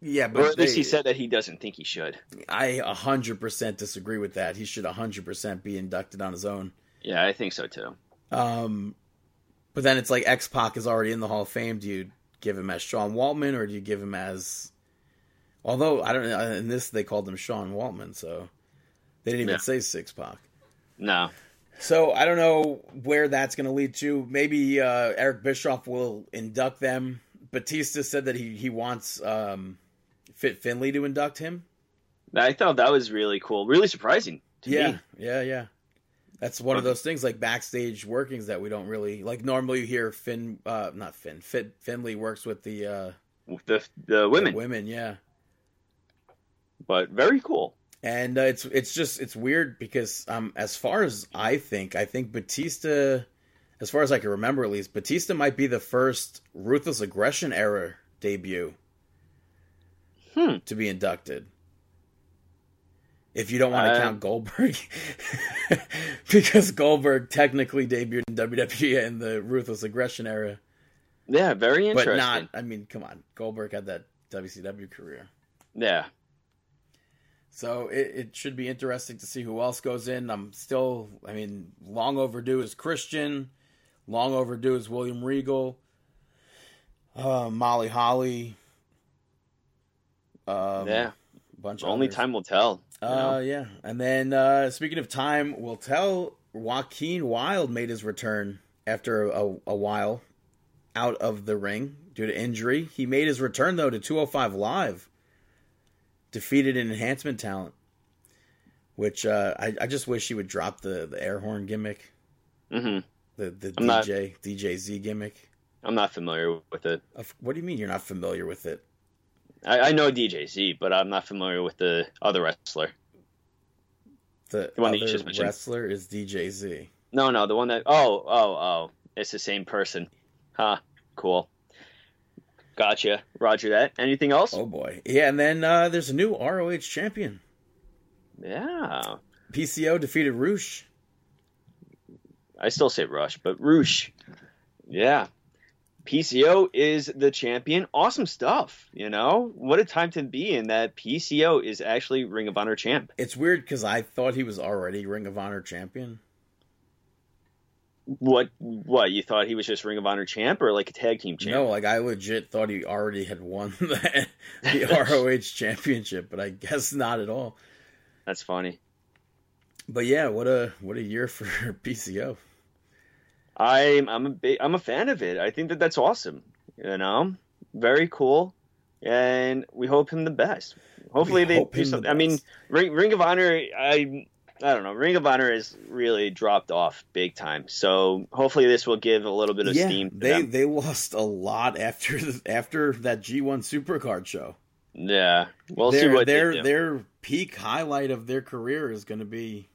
Yeah, or but at least they- he said that he doesn't think he should. I hundred percent disagree with that. He should hundred percent be inducted on his own. Yeah, I think so too. Um, but then it's like X Pac is already in the Hall of Fame. Do you give him as Sean Waltman or do you give him as? Although I don't know, in this they called him Sean Waltman, so they didn't even Yeah. say Six Pac. No, So I don't know where that's going to lead to. Maybe uh, Eric Bischoff will induct them. Batista said that he he wants um, Fit Finley to induct him. I thought that was really cool, really surprising to yeah, me. yeah, yeah. That's one of those things like backstage workings that we don't really like. Normally, you hear Finn, uh, not Finn, Fit Finley works with the uh, The the women, the women, yeah. but very cool. And uh, it's it's just it's weird because um as far as I think, I think Batista, as far as I can remember at least, Batista might be the first ruthless aggression era debut Hmm. to be inducted. If you don't want to Uh, count Goldberg, because Goldberg technically debuted in WWE in the ruthless aggression era, Yeah, very interesting. but not. I mean, come on, Goldberg had that WCW career. Yeah, So it, it should be interesting to see who else goes in. I'm still, I mean, long overdue is Christian, long overdue is William Regal, uh, Molly Holly. Um, yeah. bunch of Only others. time will tell. Uh, yeah. And then uh, speaking of time, we'll tell Joaquin Wilde made his return after a, a while out of the ring due to injury. He made his return though to 205 Live, defeated an enhancement talent, which uh, I, I just wish he would drop the the air horn gimmick, hmm the the I'm not- DJ DJ Z gimmick. I'm not familiar with it. What do you mean you're not familiar with it? I, I know DJ Z, but I'm not familiar with the other wrestler. The, The one that you other just mentioned. wrestler is DJ Z. No, no, the one that. Oh, oh, oh. It's the same person. Huh. Cool. Gotcha. Roger that. Anything else? Oh boy, yeah. And then uh, there's a new ROH champion. Yeah. PCO defeated Roosh. I still say Rush, but Roosh. Yeah. PCO is the champion. Awesome stuff. You know, what a time to be in that PCO is actually Ring of Honor champ. It's weird because I thought he was already Ring of Honor champion. What? What? You thought he was just Ring of Honor champ or like a tag team champ? No, like I legit thought he already had won the, the ROH championship, but I guess not at all. That's funny. But yeah, what a what a year for PCO. I'm I'm a big, I'm a fan of it. I think that that's awesome. You know, very cool, and we hope him the best. Hopefully We they hope do something. I mean. Ring, Ring of Honor. I I don't know. Ring of Honor has really dropped off big time. So hopefully this will give a little bit of yeah, steam. To they them. they lost a lot after the, after that G1 Supercard show. Yeah, we'll their, see what their they do. their peak highlight of their career is going to be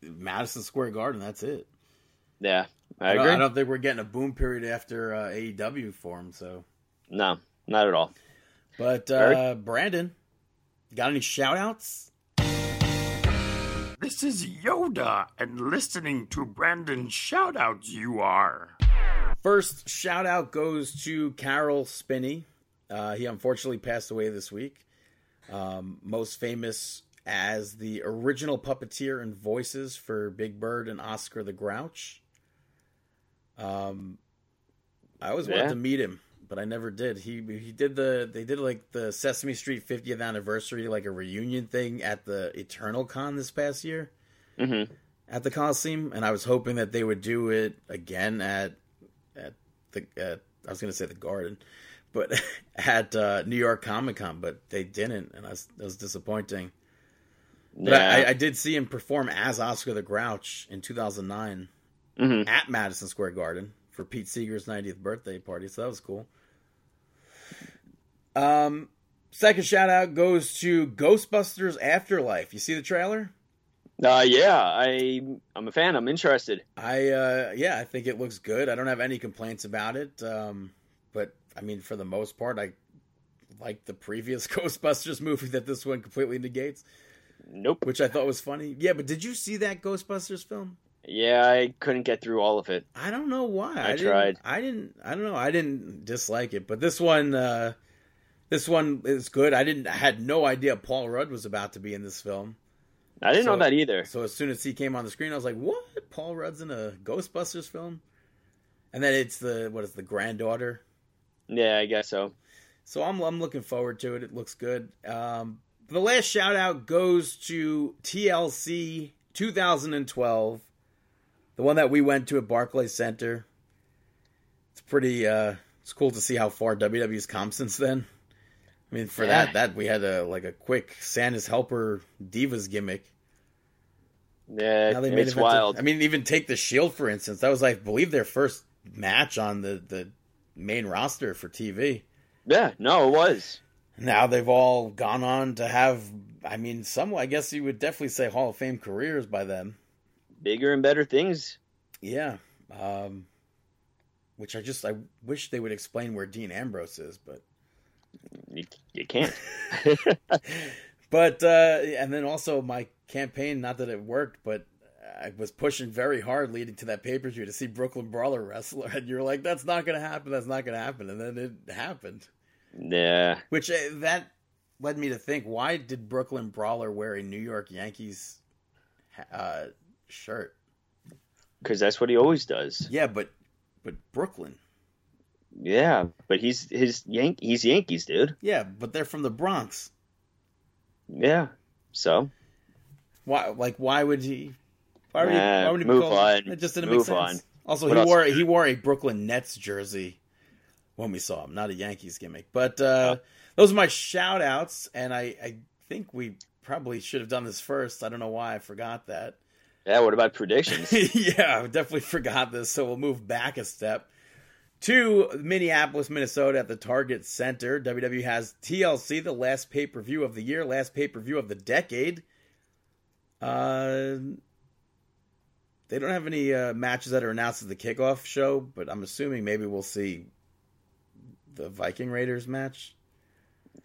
Madison Square Garden. That's it. Yeah, I, I, don't, agree. I don't think we're getting a boom period after uh, AEW for him. So, No, not at all. but uh, Eric? Brandon, got any shout outs? This is Yoda, and listening to Brandon's shoutouts, you are. First shout out goes to Caroll Spinney. Uh, he unfortunately passed away this week. Um, most famous as the original puppeteer and voices for Big Bird and Oscar the Grouch. Um, I always wanted to meet him, but I never did. He he did the they did like the Sesame Street 50th anniversary, like a reunion thing at the Eternal Con this past year hmm at the Coliseum, and I was hoping that they would do it again at at the at, I was going to say the Garden, but at uh, New York Comic Con, but they didn't, and I was, that was disappointing. But Yeah. I, I did see him perform as Oscar the Grouch in 2009 Mhm. at Madison Square Garden for Pete Seeger's 90th birthday party, so that was cool. Um, second shout out goes to Ghostbusters Afterlife. You see the trailer? Uh, yeah, I I'm a fan. I'm interested. I uh yeah, I think it looks good. I don't have any complaints about it. Um but I mean for the most part I like the previous Ghostbusters movie that this one completely negates, Nope. which I thought was funny. Yeah, but did you see that Ghostbusters film? Yeah, I couldn't get through all of it. I don't know why. I didn't- tried. I didn't I don't know. I didn't dislike it, but this one uh this one is good. I didn't I had no idea Paul Rudd was about to be in this film. I didn't So- know that either. So as soon as he came on the screen, I was like, "What? Paul Rudd's in a Ghostbusters film?" And then it's the what is the granddaughter? Yeah, I guess so. So I'm I'm looking forward to it. It looks good. Um, the last shout out goes to TLC 2012, the one that we went to at Barclays Center. It's pretty. Uh, it's cool to see how far WWE's come since then. I mean, for Yeah. that, that we had a like a quick Santa's helper divas gimmick. Yeah, Now they made it's it wild. I mean, even take the Shield for instance. That was, I believe, their first match on the the main roster for TV. yeah, no, it was. Now they've all gone on to have. I mean, some. I guess you would definitely say Hall of Fame careers by them. Bigger and better things. Yeah. Um, which I just I wish they would explain where Dean Ambrose is, but You, you can't. but uh, and then also my campaign. Not that it worked, but I was pushing very hard leading to that pay per view to see Brooklyn Brawler wrestler, and you're like, "That's not going to happen. That's not going to happen," and then it happened. yeah, Which uh, that led me to think: Why did Brooklyn Brawler wear a New York Yankees uh, shirt? because that's what he always does. Yeah, but but Brooklyn. Yeah, but he's his Yank. He's Yankees, dude. Yeah, but they're from the Bronx. Yeah, So Why? Like, why would he? Why would he? Nah, Why would he be move called- on. It just didn't Move make sense. on. Also, What he else? wore he wore a Brooklyn Nets jersey when we saw him, not a Yankees gimmick. But uh, those are my shout outs, and I, I think we probably should have done this first. I don't know why I forgot that. Yeah, what about predictions? yeah, I definitely forgot this, so we'll move back a step to Minneapolis, Minnesota at the Target Center. WWE has TLC, the last pay per view of the year, last pay per view of the decade. Uh, they don't have any uh, matches that are announced at the kickoff show, but I'm assuming maybe we'll see the Viking Raiders match.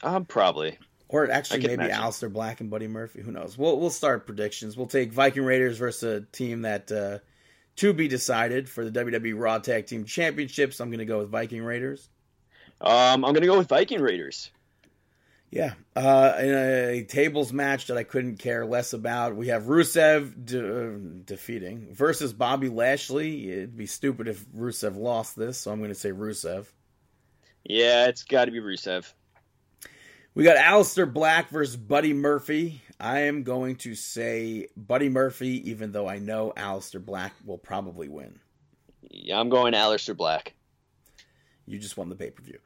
um, probably. Or actually, maybe imagine. Aleister Black and Buddy Murphy. Who knows? We'll we'll start predictions. We'll take Viking Raiders versus a team that uh, to be decided for the WWE Raw Tag Team Championships. I'm going to go with Viking Raiders. Um, I'm gonna go with Viking Raiders. Yeah, uh, in a tables match that I couldn't care less about, we have Rusev de- uh, defeating versus Bobby Lashley. It'd be stupid if Rusev lost this, so I'm going to say Rusev. Yeah, it's got to be Rusev. We got Aleister Black versus Buddy Murphy. I am going to say Buddy Murphy, even though I know Aleister Black will probably win. Yeah, I'm going Aleister Black. You just won the pay per view.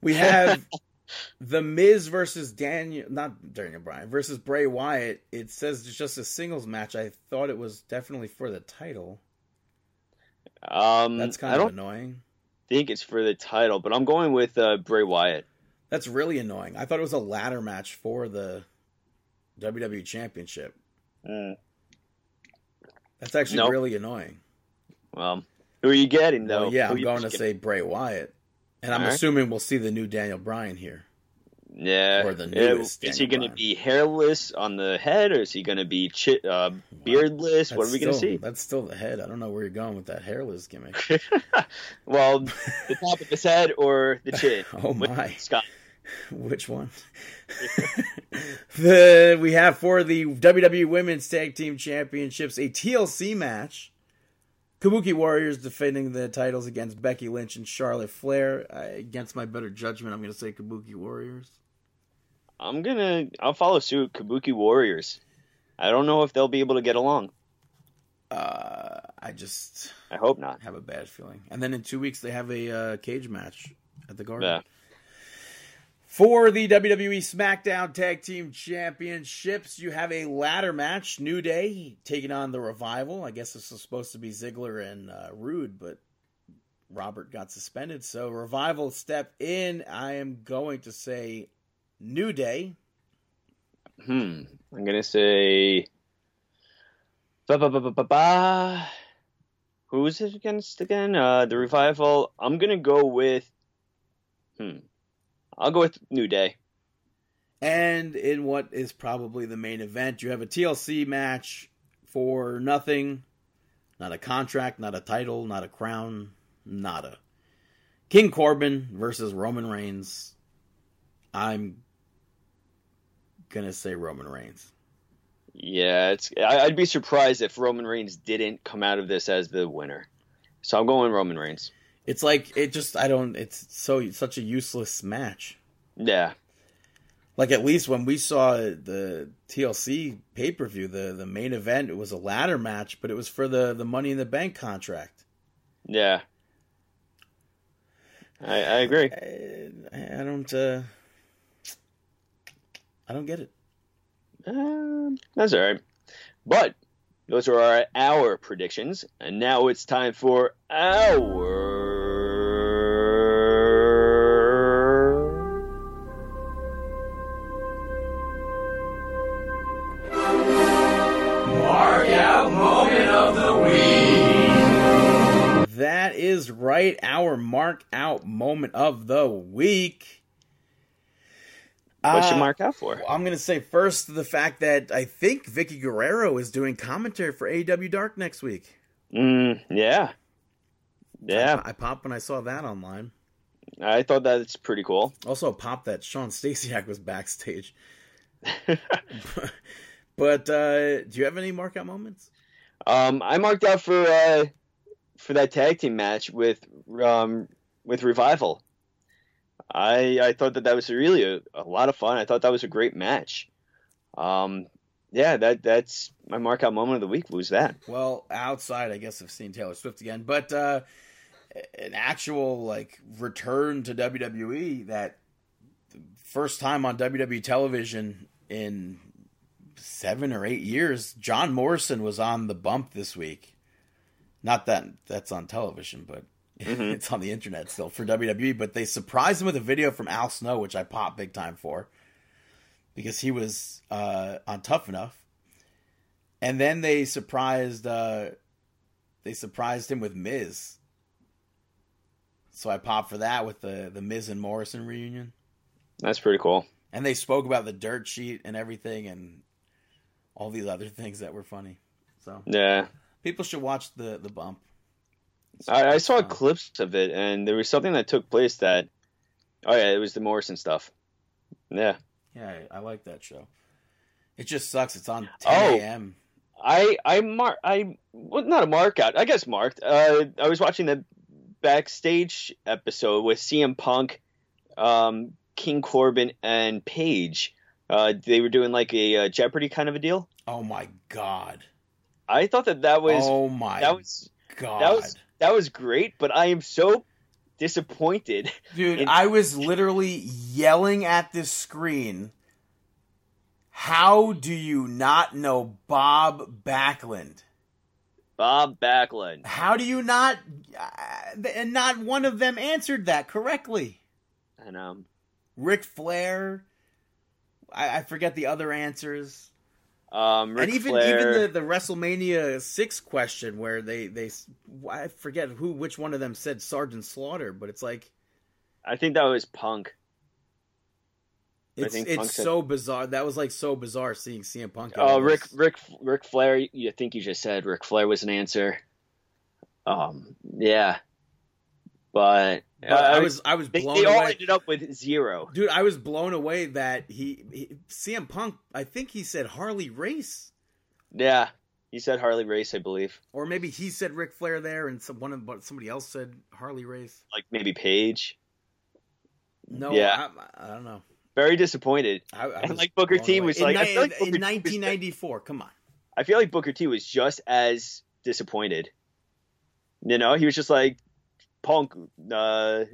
We have The Miz versus Daniel, not Daniel Bryan, versus Bray Wyatt. It says it's just a singles match. I thought it was definitely for the title. Um, That's kind I of annoying. think it's for the title, but I'm going with uh, Bray Wyatt. That's really annoying. I thought it was a ladder match for the WWE Championship. That's actually Nope. really annoying. Well, who are you getting though? Well, yeah, Who I'm going to picking? say Bray Wyatt, and I'm All right. assuming we'll see the new Daniel Bryan here. Yeah. or the Yeah, newest Is he going to be hairless on the head, or is he going to be chi- uh, beardless? what are we going to see? That's still the head. I don't know where you're going with that hairless gimmick. well, the top of his head or the chin? Oh Which my. Scott. Which one? the we have for the WWE Women's Tag Team Championships a TLC match. Kabuki Warriors defending the titles against Becky Lynch and Charlotte Flair. I, against my better judgment, I'm going to say Kabuki Warriors. I'm gonna. I'll follow suit. Kabuki Warriors. I don't know if they'll be able to get along. Uh, I just I hope not. have a bad feeling. And then in two weeks they have a uh, cage match at the Garden. Yeah. For the WWE SmackDown Tag Team Championships, you have a ladder match. New Day taking on the Revival. I guess this was supposed to be Ziggler and uh, Roode, but Robert got suspended. So Revival step in. I am going to say New Day. Hmm. I'm gonna say. Ba ba ba ba ba ba. Who's it against again? Uh, the revival. I'm gonna go with. Hmm. I'll go with New Day. And in what is probably the main event, you have a TLC match for nothing. Not a contract, not a title, not a crown, nada. King Corbin versus Roman Reigns. I'm gonna say Roman Reigns. Yeah, it's. I'd be surprised if Roman Reigns didn't come out of this as the winner. So I'm going Roman Reigns. It's like it just I don't. It's so such a useless match. Yeah. Like at least when we saw the TLC pay per view, the the main event, it was a ladder match, but it was for the the Money in the Bank contract. Yeah. I, I agree. I, I don't. Uh, I don't get it. Um, that's all right. But those are our, our predictions, and now it's time for our. Is right. Our mark out moment of the week. What should Uh, mark out for? I'm going to say first the fact that I think Vickie Guerrero is doing commentary for AEW Dark next week. Mm, yeah. Yeah, I, I popped when I saw that online. I thought that's pretty cool. Also, popped that Shawn Stasiak was backstage. but uh, do you have any mark out moments? Um, I marked out for uh, for that tag team match with um, with Revival. I I thought that that was really a, a lot of fun. I thought that was a great match. Um, yeah, that that's my mark out moment of the week was that. Well, outside, I guess, of seeing Taylor Swift again, but uh, an actual like return to WWE that first time on WWE television in seven or eight years. John Morrison was on the bump this week. Not that that's on television, but Mhm. it's on the internet still for WWE. But they surprised him with a video from Al Snow, which I popped big time for because he was uh, on Tough Enough, and then they surprised uh, they surprised him with Miz. So I popped for that with the the Miz and Morrison reunion, That's pretty cool. and they spoke about the dirt sheet and everything, and all these other things that were funny. So Yeah, people should watch the the bump. I, I saw Uh, clips of it, and there was something that took place that. Oh yeah, it was the Morrison stuff. Yeah, Yeah, I, I like that show. It just sucks. It's on 10 Oh. a.m. I I mark I well, not a mark out. I guess marked. Uh, I was watching the backstage episode with CM Punk, um, King Corbin, and Paige. Uh, they were doing like a uh, Jeopardy kind of a deal. Oh my god. I thought that that was oh my that was god. that was that was great, but I am so disappointed. Dude, in- I was literally yelling at this screen. How do you not know Bob Backlund? Bob Backlund. How do you not? Uh, and not one of them answered that correctly. And um, Ric Flair. I, I forget the other answers. Um, and even Flair. even the, the WrestleMania six question where they they I forget who which one of them said Sergeant Slaughter, but it's like I think that was Punk. I it's think Punk it's said- so bizarre. That was like so bizarre seeing CM Punk. Oh, Ric. Ric, Ric Flair. You think you just said Ric Flair was an answer? Um, yeah, but, But uh, I was I was They, blown they all away. ended up with zero. Dude, I was blown away that he, he CM Punk. I think he said Harley Race, Yeah, he said Harley Race, I believe. or maybe he said Ric Flair there, and some, one of but somebody else said Harley Race. Like maybe Paige. No, Yeah. I, I don't know. Very disappointed. I, I And like Booker T away. was in, like- ni- like in, Booker was- 1994. Come on. I feel like Booker T was just as disappointed. You know, he was just like, Punk, uh,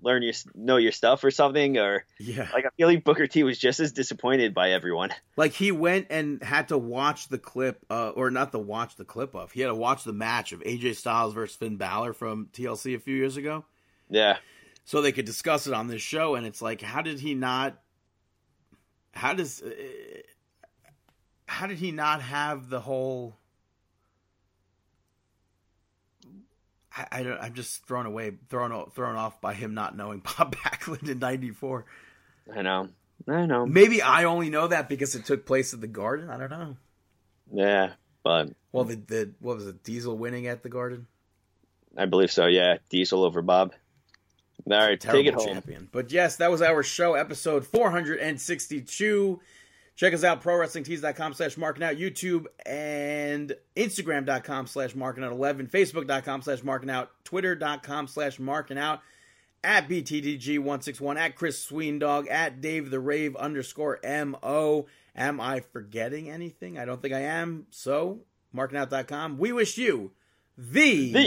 learn your know your stuff or something, or Yeah. like I feel like Booker T was just as disappointed by everyone. Like he went and had to watch the clip, uh, or not to watch the clip of. He had to watch the match of AJ Styles versus Finn Balor from TLC a few years ago, Yeah, so they could discuss it on this show. And it's like, how did he not? How does? Uh, how did he not have the whole? I, I don't, I'm just thrown away, thrown thrown off by him not knowing Bob Backlund in '94. I know, I know. Maybe I only know that because it took place at the Garden. I don't know. Yeah, but Well, the the what was it? Diesel winning at the Garden. I believe so. Yeah, Diesel over Bob. All right, take it home. champion. But yes, that was our show, episode 462. Check us out, prowrestlingtees.com slash marking out, YouTube and Instagram.com slash marking out 11, Facebook.com slash marking out, Twitter.com slash marking out, at BTDG161, at Chris Sweendog, at Dave the Rave underscore MO. Am I forgetting anything? I don't think I am. So, markingout.com. We wish you the, The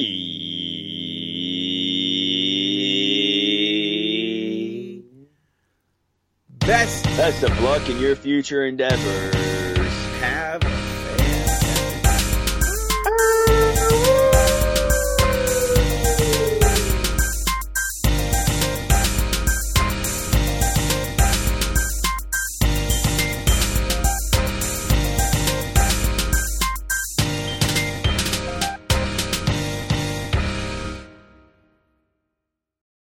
best best of luck in your future endeavors. have